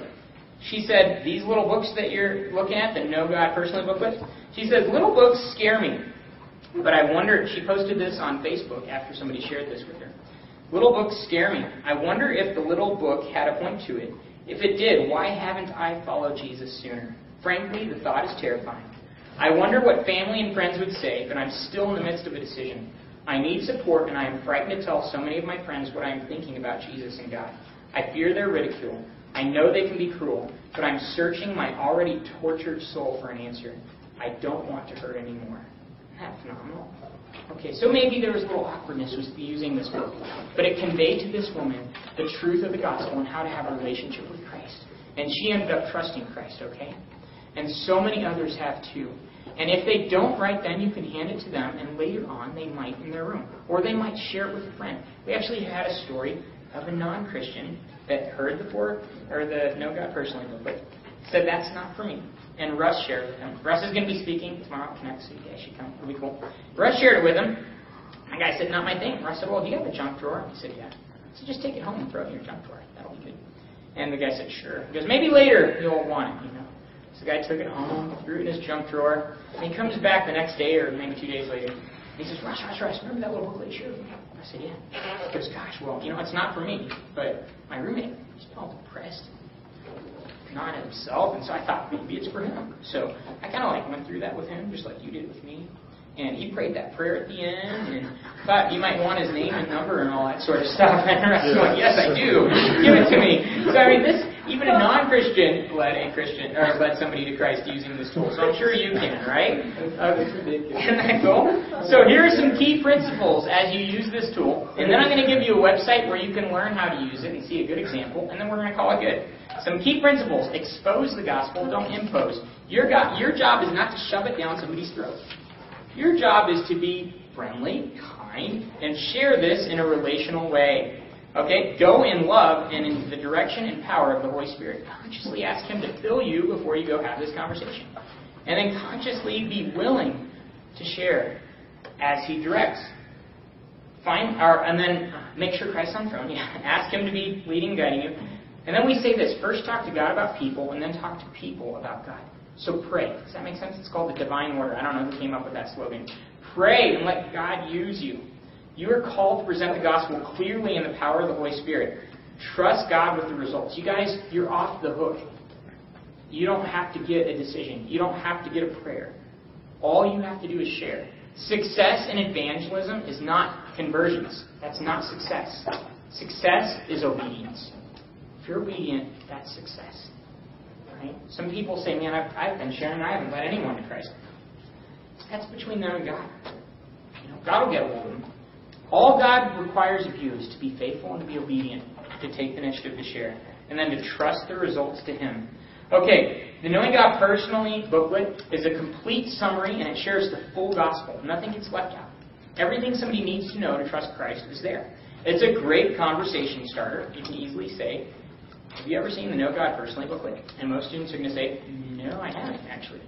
She said, These little books that you're looking at, the Know God Personally booklet, she says, Little books scare me. But I wonder, she posted this on Facebook after somebody shared this with her. Little books scare me. I wonder if the little book had a point to it. If it did, why haven't I followed Jesus sooner? Frankly, the thought is terrifying. I wonder what family and friends would say, but I'm still in the midst of a decision. I need support, and I am frightened to tell so many of my friends what I am thinking about Jesus and God. I fear their ridicule. I know they can be cruel, but I'm searching my already tortured soul for an answer. I don't want to hurt anymore. Isn't that phenomenal? Okay, so maybe there was a little awkwardness with using this book, but it conveyed to this woman the truth of the gospel and how to have a relationship with Christ. And she ended up trusting Christ, okay? And so many others have too. And if they don't right then, you can hand it to them, and later on, they might in their room. Or they might share it with a friend. We actually had a story of a non Christian that heard the four, or the Know God Personally booklet, said, That's not for me. And Russ shared with him. Russ is going to be speaking tomorrow at Connect, so you guys should come. It'll be cool. Russ shared it with him. The guy said, Not my thing. Russ said, Well, do you have a junk drawer? He said, Yeah. So just take it home and throw it in your junk drawer. That'll be good. And the guy said, Sure. He goes, Maybe later you'll want it, you know. So the guy took it home, threw it in his junk drawer, and he comes back the next day or maybe two days later. He says, Russ, Russ, Russ, remember that little booklet you with me? I said, yeah. He goes, gosh, well, you know, it's not for me, but my roommate, he's all depressed, not himself, and so I thought maybe it's for him. So I kind of like went through that with him, just like you did with me. And he prayed that prayer at the end and thought you might want his name and number and all that sort of stuff. And I was like, yes, I do. Give it to me. So I mean, this even a non-Christian led a Christian or led somebody to Christ using this tool. So I'm sure you can, right? Isn't that? So here are some key principles as you use this tool. And then I'm going to give you a website where you can learn how to use it and see a good example. And then we're going to call it good. Some key principles: expose the gospel, don't impose. Your, your job is not to shove it down somebody's throat. Your job is to be friendly, kind, and share this in a relational way. Okay? Go in love and in the direction and power of the Holy Spirit. Consciously ask Him to fill you before you go have this conversation. And then consciously be willing to share as He directs. Find our, and then make sure Christ's on the throne. Yeah, ask Him to be leading and guiding you. And then we say this first talk to God about people, and then talk to people about God. So pray. Does that make sense? It's called the divine order. I don't know who came up with that slogan. Pray and let God use you. You are called to present the gospel clearly in the power of the Holy Spirit. Trust God with the results. You guys, you're off the hook. You don't have to get a decision. You don't have to get a prayer. All you have to do is share. Success in evangelism is not conversions. That's not success. Success is obedience. If you're obedient, that's success. Right? Some people say, man, I've, I've been sharing, and I haven't led anyone to Christ. That's between them and God. You know, God will get a. All God requires of you is to be faithful and to be obedient, to take the initiative to share, and then to trust the results to Him. Okay, the Knowing God Personally booklet is a complete summary and it shares the full gospel. Nothing gets left out. Everything somebody needs to know to trust Christ is there. It's a great conversation starter. You can easily say, have you ever seen the Know God Personally booklet? And most students are going to say, No, I haven't, actually.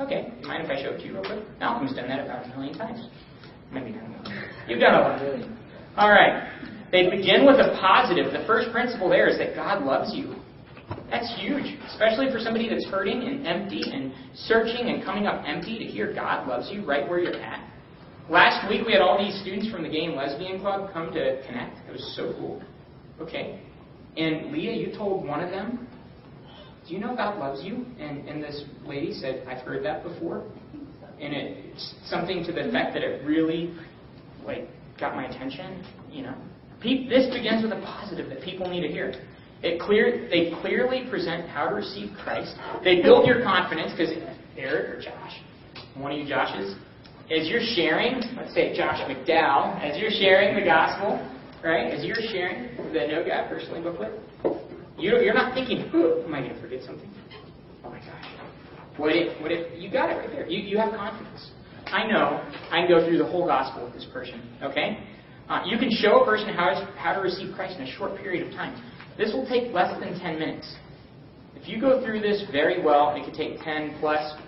Okay, mind if I show it to you real quick? Malcolm's done that about a million times. You've done a lot. All right. They begin with a positive. The first principle there is that God loves you. That's huge, especially for somebody that's hurting and empty and searching and coming up empty to hear God loves you right where you're at. Last week we had all these students from the Gay and Lesbian Club come to connect. It was so cool. Okay, and Leah, you told one of them, Do you know God loves you? And, and this lady said, I've heard that before. And it's something to the effect that it really like got my attention, you know. Pe- this begins with a positive that people need to hear. It clear they clearly present how to receive Christ. They build your confidence because Eric or Josh, one of you Joshes, as you're sharing, let's say Josh McDowell, as you're sharing the gospel, right? As you're sharing the Know God Personally booklet, you, you're not thinking, am I going to forget something? What if, what if, you got it right there. You, you have confidence. I know I can go through the whole gospel with this person, okay? Uh, you can show a person how to, how to receive Christ in a short period of time. This will take less than 10 minutes. If you go through this very well, it could take 10 plus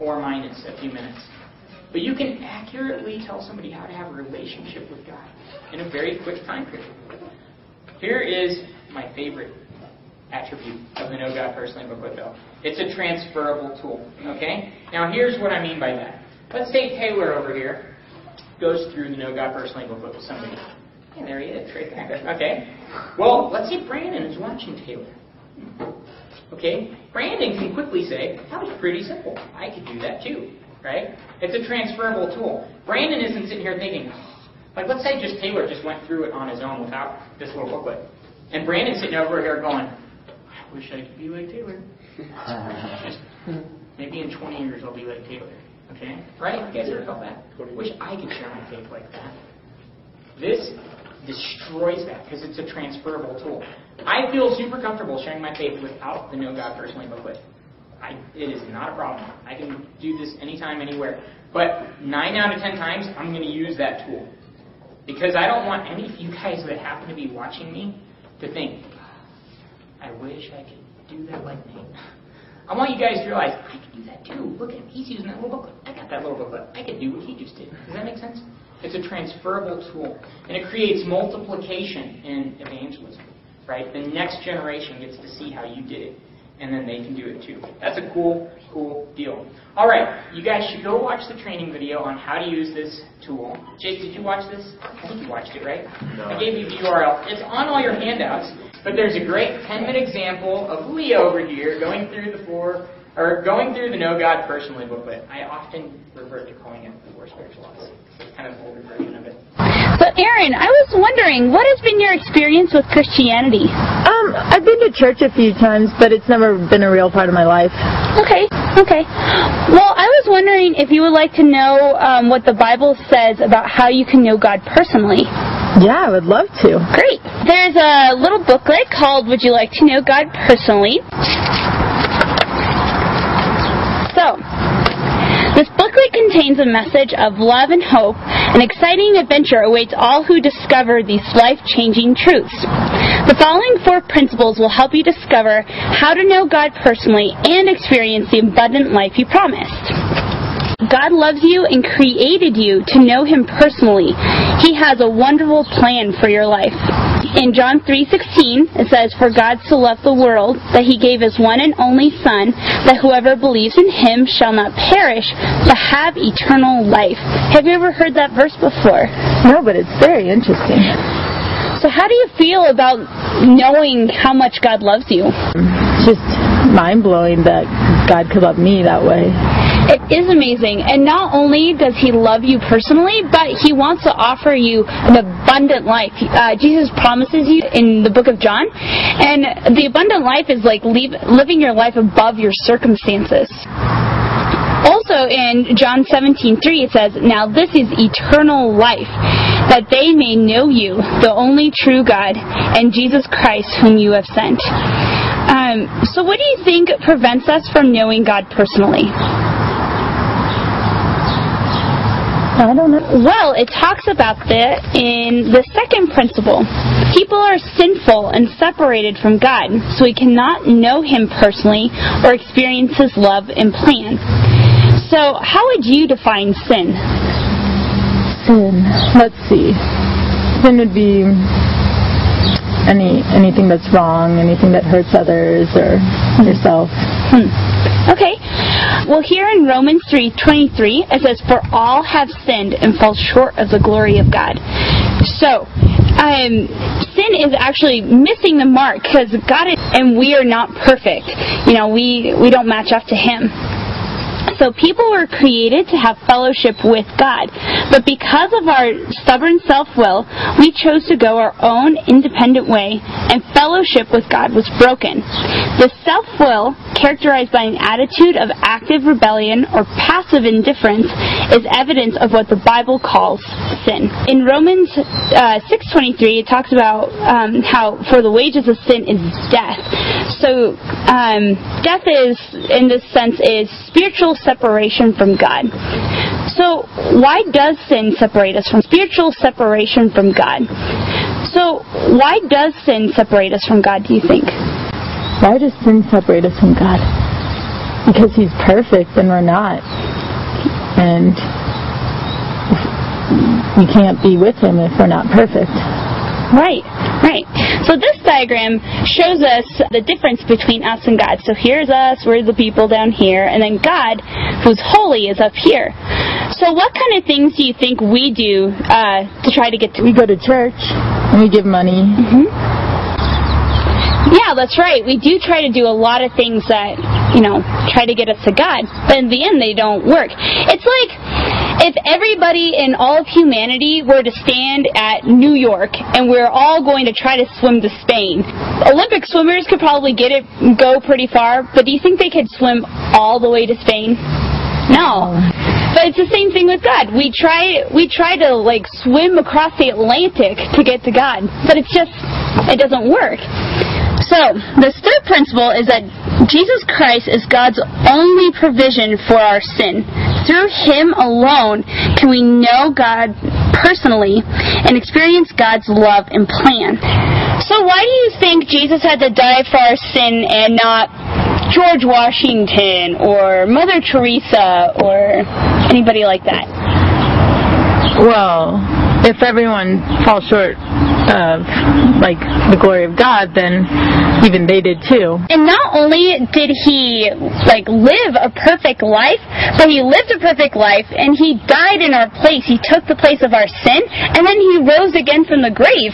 or minus a few minutes. But you can accurately tell somebody how to have a relationship with God in a very quick time period. Here is my favorite attribute of the Know God Personally booklet, though. It's a transferable tool. Okay? Now, here's what I mean by that. Let's say Taylor over here goes through the Know God Personally booklet with somebody. There he is, right there. Okay? Well, let's say Brandon is watching Taylor. Okay? Brandon can quickly say, that was pretty simple. I could do that too. Right? It's a transferable tool. Brandon isn't sitting here thinking, like, let's say just Taylor just went through it on his own without this little booklet. And Brandon's sitting over here going, wish I could be like Taylor. Maybe in 20 years I'll be like Taylor. Okay? Right? You guys ever felt that? Wish I could share my faith like that. This destroys that because it's a transferable tool. I feel super comfortable sharing my faith without the Know God Personally booklet. I, it is not a problem. I can do this anytime, anywhere. But nine out of ten times, I'm going to use that tool. Because I don't want any of you guys that happen to be watching me to think, I wish I could do that like me. I want you guys to realize, I can do that too. Look at him. He's using that little booklet. I got that little booklet. I could do what he just did. Does that make sense? It's a transferable tool. And it creates multiplication in evangelism. Right? The next generation gets to see how you did it and then they can do it too. That's a cool, cool deal. All right, you guys should go watch the training video on how to use this tool. Jake, did you watch this? I think you watched it, right? No. I gave you the URL. It's on all your handouts, but there's a great 10-minute example of Leo over here going through the four, or going through the Know God Personally booklet. I often revert to calling it the Four Spiritual Laws. It's kind of an older version of it. So, Aaron, I was wondering, what has been your experience with Christianity? Um, I've been to church a few times, but it's never been a real part of my life. Okay, okay. Well, I was wondering if you would like to know um, what the Bible says about how you can know God personally. Yeah, I would love to. Great. There's a little booklet called Would You Like to Know God Personally? So, this booklet contains a message of love and hope. An exciting adventure awaits all who discover these life changing truths. The following four principles will help you discover how to know God personally and experience the abundant life He promised. God loves you and created you to know him personally. He has a wonderful plan for your life. In John 3:16, it says, "For God so loved the world that he gave his one and only son, that whoever believes in him shall not perish, but have eternal life." Have you ever heard that verse before? No, but it's very interesting. So how do you feel about knowing how much God loves you? It's just mind blowing that God could love me that way. It is amazing. And not only does He love you personally, but He wants to offer you an abundant life. Uh, Jesus promises you in the book of John. And the abundant life is like leave, living your life above your circumstances. Also in John 17:3 it says, "Now this is eternal life, that they may know you, the only true God, and Jesus Christ whom you have sent." Um, so what do you think prevents us from knowing God personally? I don't know. Well, it talks about that in the second principle. People are sinful and separated from God, so we cannot know Him personally or experience His love and plan. So, how would you define sin? Sin. Let's see. Sin would be any anything that's wrong, anything that hurts others or yourself. Hmm. Okay. Well, here in Romans 3:23 it says, "For all have sinned and fall short of the glory of God." So, um, sin is actually missing the mark because God is, and we are not perfect. You know, we we don't match up to Him. So people were created to have fellowship with God. But because of our stubborn self-will, we chose to go our own independent way, and fellowship with God was broken. The self-will, characterized by an attitude of active rebellion or passive indifference, is evidence of what the Bible calls sin. In Romans uh, 6:23, it talks about um, how for the wages of sin is death. So um, death is, in this sense, is spiritual separation from God. So why does sin separate us from spiritual separation from God? So why does sin separate us from God? Do you think? Why does sin separate us from God? Because He's perfect and we're not. And we can't be with Him if we're not perfect. Right, right. So this diagram shows us the difference between us and God. So here's us, we're the people down here, and then God, who's holy, is up here. So what kind of things do you think we do uh, to try to get to? We go to church and we give money. Yeah, that's right. We do try to do a lot of things that, you know, try to get us to God, but in the end, they don't work. It's like if everybody in all of humanity were to stand at New York and we're all going to try to swim to Spain. Olympic swimmers could probably get it, go pretty far, but do you think they could swim all the way to Spain? No. But it's the same thing with God. We try we try to like swim across the Atlantic to get to God, but it's just it doesn't work. So, the third principle is that Jesus Christ is God's only provision for our sin. Through Him alone can we know God personally and experience God's love and plan. So, why do you think Jesus had to die for our sin and not George Washington or Mother Teresa or anybody like that? Well, if everyone falls short of like the glory of God, then even they did too. And not only did he like live a perfect life, but he lived a perfect life and he died in our place. He took the place of our sin and then he rose again from the grave.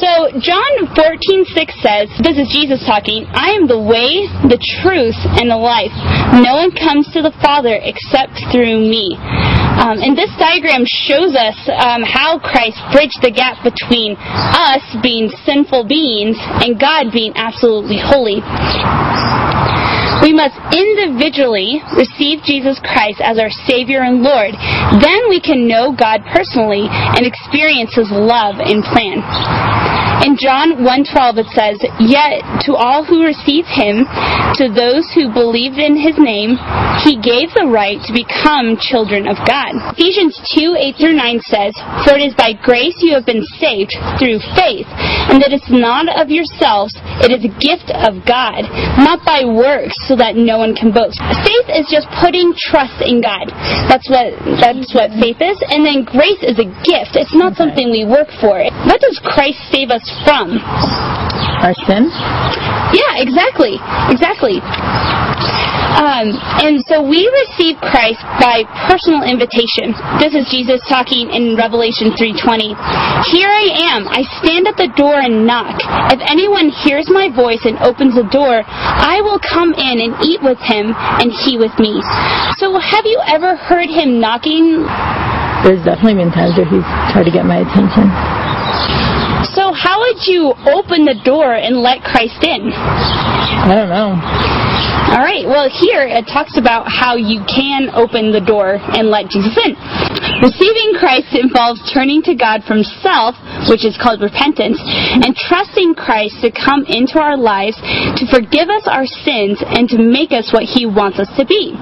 So John 14:6 says, this is Jesus talking, I am the way, the truth, and the life. No one comes to the Father except through me. Um, and this diagram shows us um, how Christ bridged the gap between us being sinful beings and God being absolutely holy. We must individually receive Jesus Christ as our Savior and Lord. Then we can know God personally and experience His love and plan. In John 1:12 it says, "Yet to all who receive him, to those who believed in his name, he gave the right to become children of God." Ephesians 2:8 through 9 says, "For it is by grace you have been saved through faith, and that it's not of yourselves, it is a gift of God, not by works, so that no one can boast." Faith is just putting trust in God. That's what that's what faith is, and then grace is a gift. It's not something we work for. What does Christ save us from? Our sin? Yeah, exactly. Exactly. Um, and so we receive Christ by personal invitation. This is Jesus talking in Revelation 3:20. Here I am. I stand at the door and knock. If anyone hears my voice and opens the door, I will come in and eat with him and he with me. So have you ever heard him knocking? There's definitely been times where he's tried to get my attention. So how would you open the door and let Christ in? I don't know. All right. Well, here it talks about how you can open the door and let Jesus in. Receiving Christ involves turning to God from self, which is called repentance, and trusting Christ to come into our lives to forgive us our sins and to make us what He wants us to be.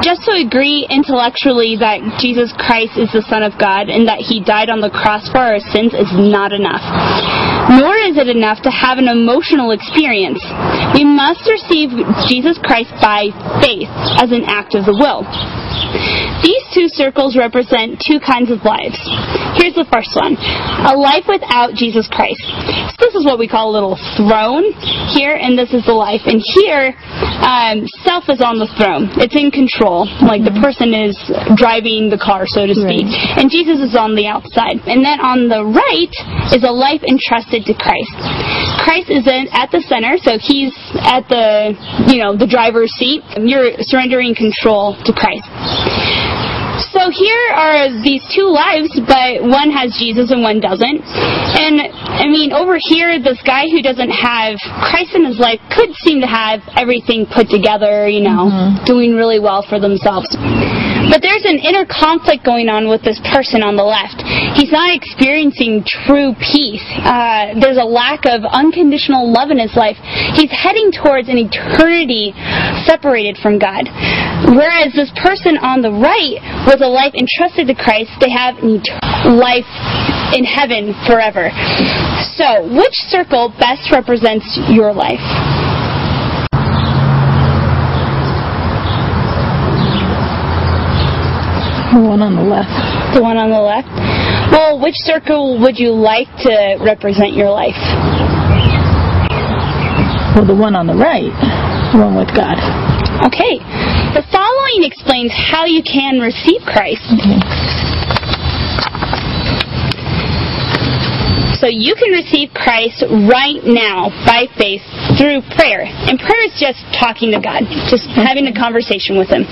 Just to agree intellectually that Jesus Christ is the Son of God and that He died on the cross for our sins is not enough. Nor is it enough to have an emotional experience. We must receive Jesus Christ by faith as an act of the will. These two circles represent two kinds of lives. Here's the first one a life without Jesus Christ. So this is what we call a little throne here, and this is the life. And here, um, self is on the throne, it's in control. Like the person is driving the car, so to speak. And Jesus is on the outside. And then on the right is a life entrusted to Christ. Christ is in, at the center, so he's at the, you know, the driver's seat. You're surrendering control to Christ. So here are these two lives, but one has Jesus and one doesn't. And I mean, over here, this guy who doesn't have Christ in his life could seem to have everything put together, you know, doing really well for themselves. But there's an inner conflict going on with this person on the left. He's not experiencing true peace. Uh, there's a lack of unconditional love in his life. He's heading towards an eternity separated from God. Whereas this person on the right, with a life entrusted to Christ, they have an eternal life in heaven forever. So, which circle best represents your life? The one on the left. The one on the left? Well, which circle would you like to represent your life? Well, the one on the right. The one with God. Okay. The following explains how you can receive Christ. So you can receive Christ right now by faith through prayer. And prayer is just talking to God, just having a conversation with Him.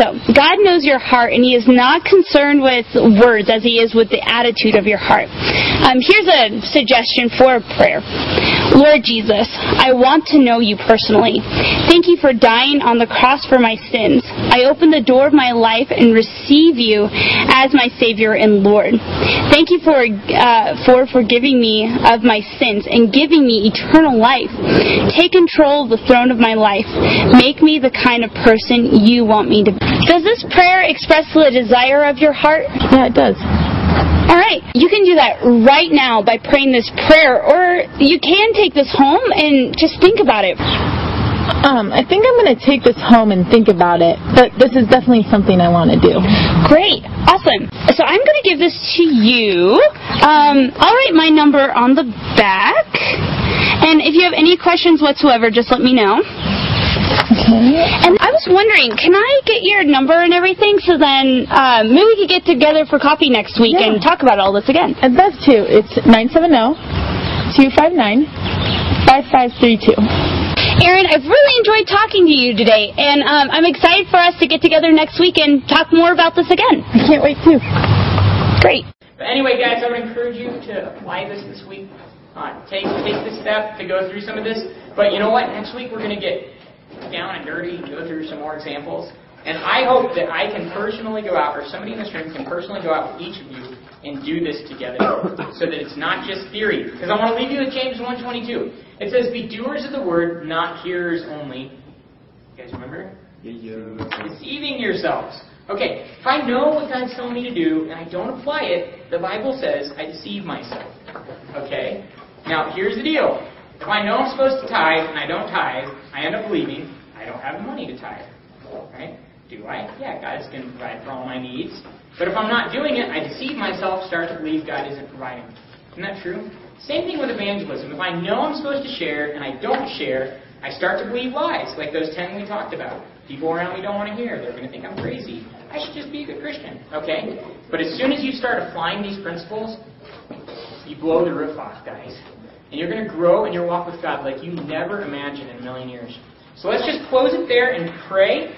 So God knows your heart, and He is not concerned with words as He is with the attitude of your heart. Um, here's a suggestion for prayer. Lord Jesus, I want to know you personally. Thank you for dying on the cross for my sins. I open the door of my life and receive you as my Savior and Lord. Thank you for uh, for forgiving me of my sins and giving me eternal life. Take control of the throne of my life. Make me the kind of person you want me to be. Does this prayer express the desire of your heart? Yeah, it does. All right, you can do that right now by praying this prayer, or you can take this home and just think about it. Um, I think I'm going to take this home and think about it, but this is definitely something I want to do. Great, awesome. So I'm going to give this to you. Um, I'll write my number on the back, and if you have any questions whatsoever, just let me know. Okay. And I was wondering, can I get your number and everything so then uh, maybe we could get together for coffee next week Yeah. and talk about all this again? I'd love to. It's 970-259-5532. Aaron, I've really enjoyed talking to you today, and um, I'm excited for us to get together next week and talk more about this again. I can't wait to. Great. But anyway, guys, I would encourage you to apply this this week. Uh, take take the step to go through some of this. But you know what? Next week we're going to get down and dirty go through some more examples. And I hope that I can personally go out, or somebody in this room can personally go out with each of you and do this together, so that it's not just theory. Because I want to leave you with James 1:22. It says, "Be doers of the word, not hearers only." You guys remember? Yeah, yeah. deceiving yourselves. Okay, if I know what God's telling me to do and I don't apply it, the Bible says I deceive myself. Okay? Now, here's the deal. If I know I'm supposed to tithe and I don't tithe, I end up believing I don't have the money to tithe. Right? Do I? Yeah, God's going to provide for all my needs. But if I'm not doing it, I deceive myself, start to believe God isn't providing. Isn't that true? Same thing with evangelism. If I know I'm supposed to share and I don't share, I start to believe lies, like those ten we talked about. People around me don't want to hear. They're going to think I'm crazy. I should just be a good Christian. Okay? But as soon as you start applying these principles, you blow the roof off, guys. And you're going to grow in your walk with God like you never imagined in a million years. So let's just close it there and pray.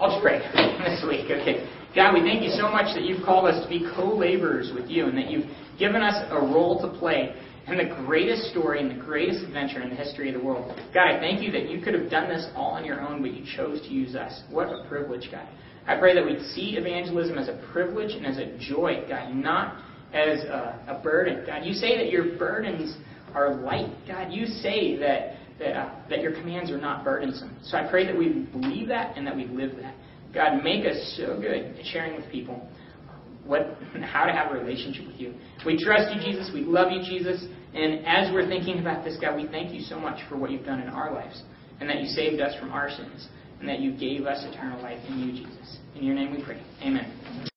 I'll just pray this week. Okay. God, we thank you so much that you've called us to be co-laborers with you and that you've given us a role to play in the greatest story and the greatest adventure in the history of the world. God, I thank you that you could have done this all on your own, but you chose to use us. What a privilege, God. I pray that we'd see evangelism as a privilege and as a joy, God, not as a, a burden. God, you say that your burdens are light. God, you say that that, uh, that your commands are not burdensome. So I pray that we believe that and that we live that. God, make us so good at sharing with people what how to have a relationship with you. We trust you, Jesus. We love you, Jesus. And as we're thinking about this, God, we thank you so much for what you've done in our lives, and that you saved us from our sins, and that you gave us eternal life in you, Jesus. In your name we pray. Amen.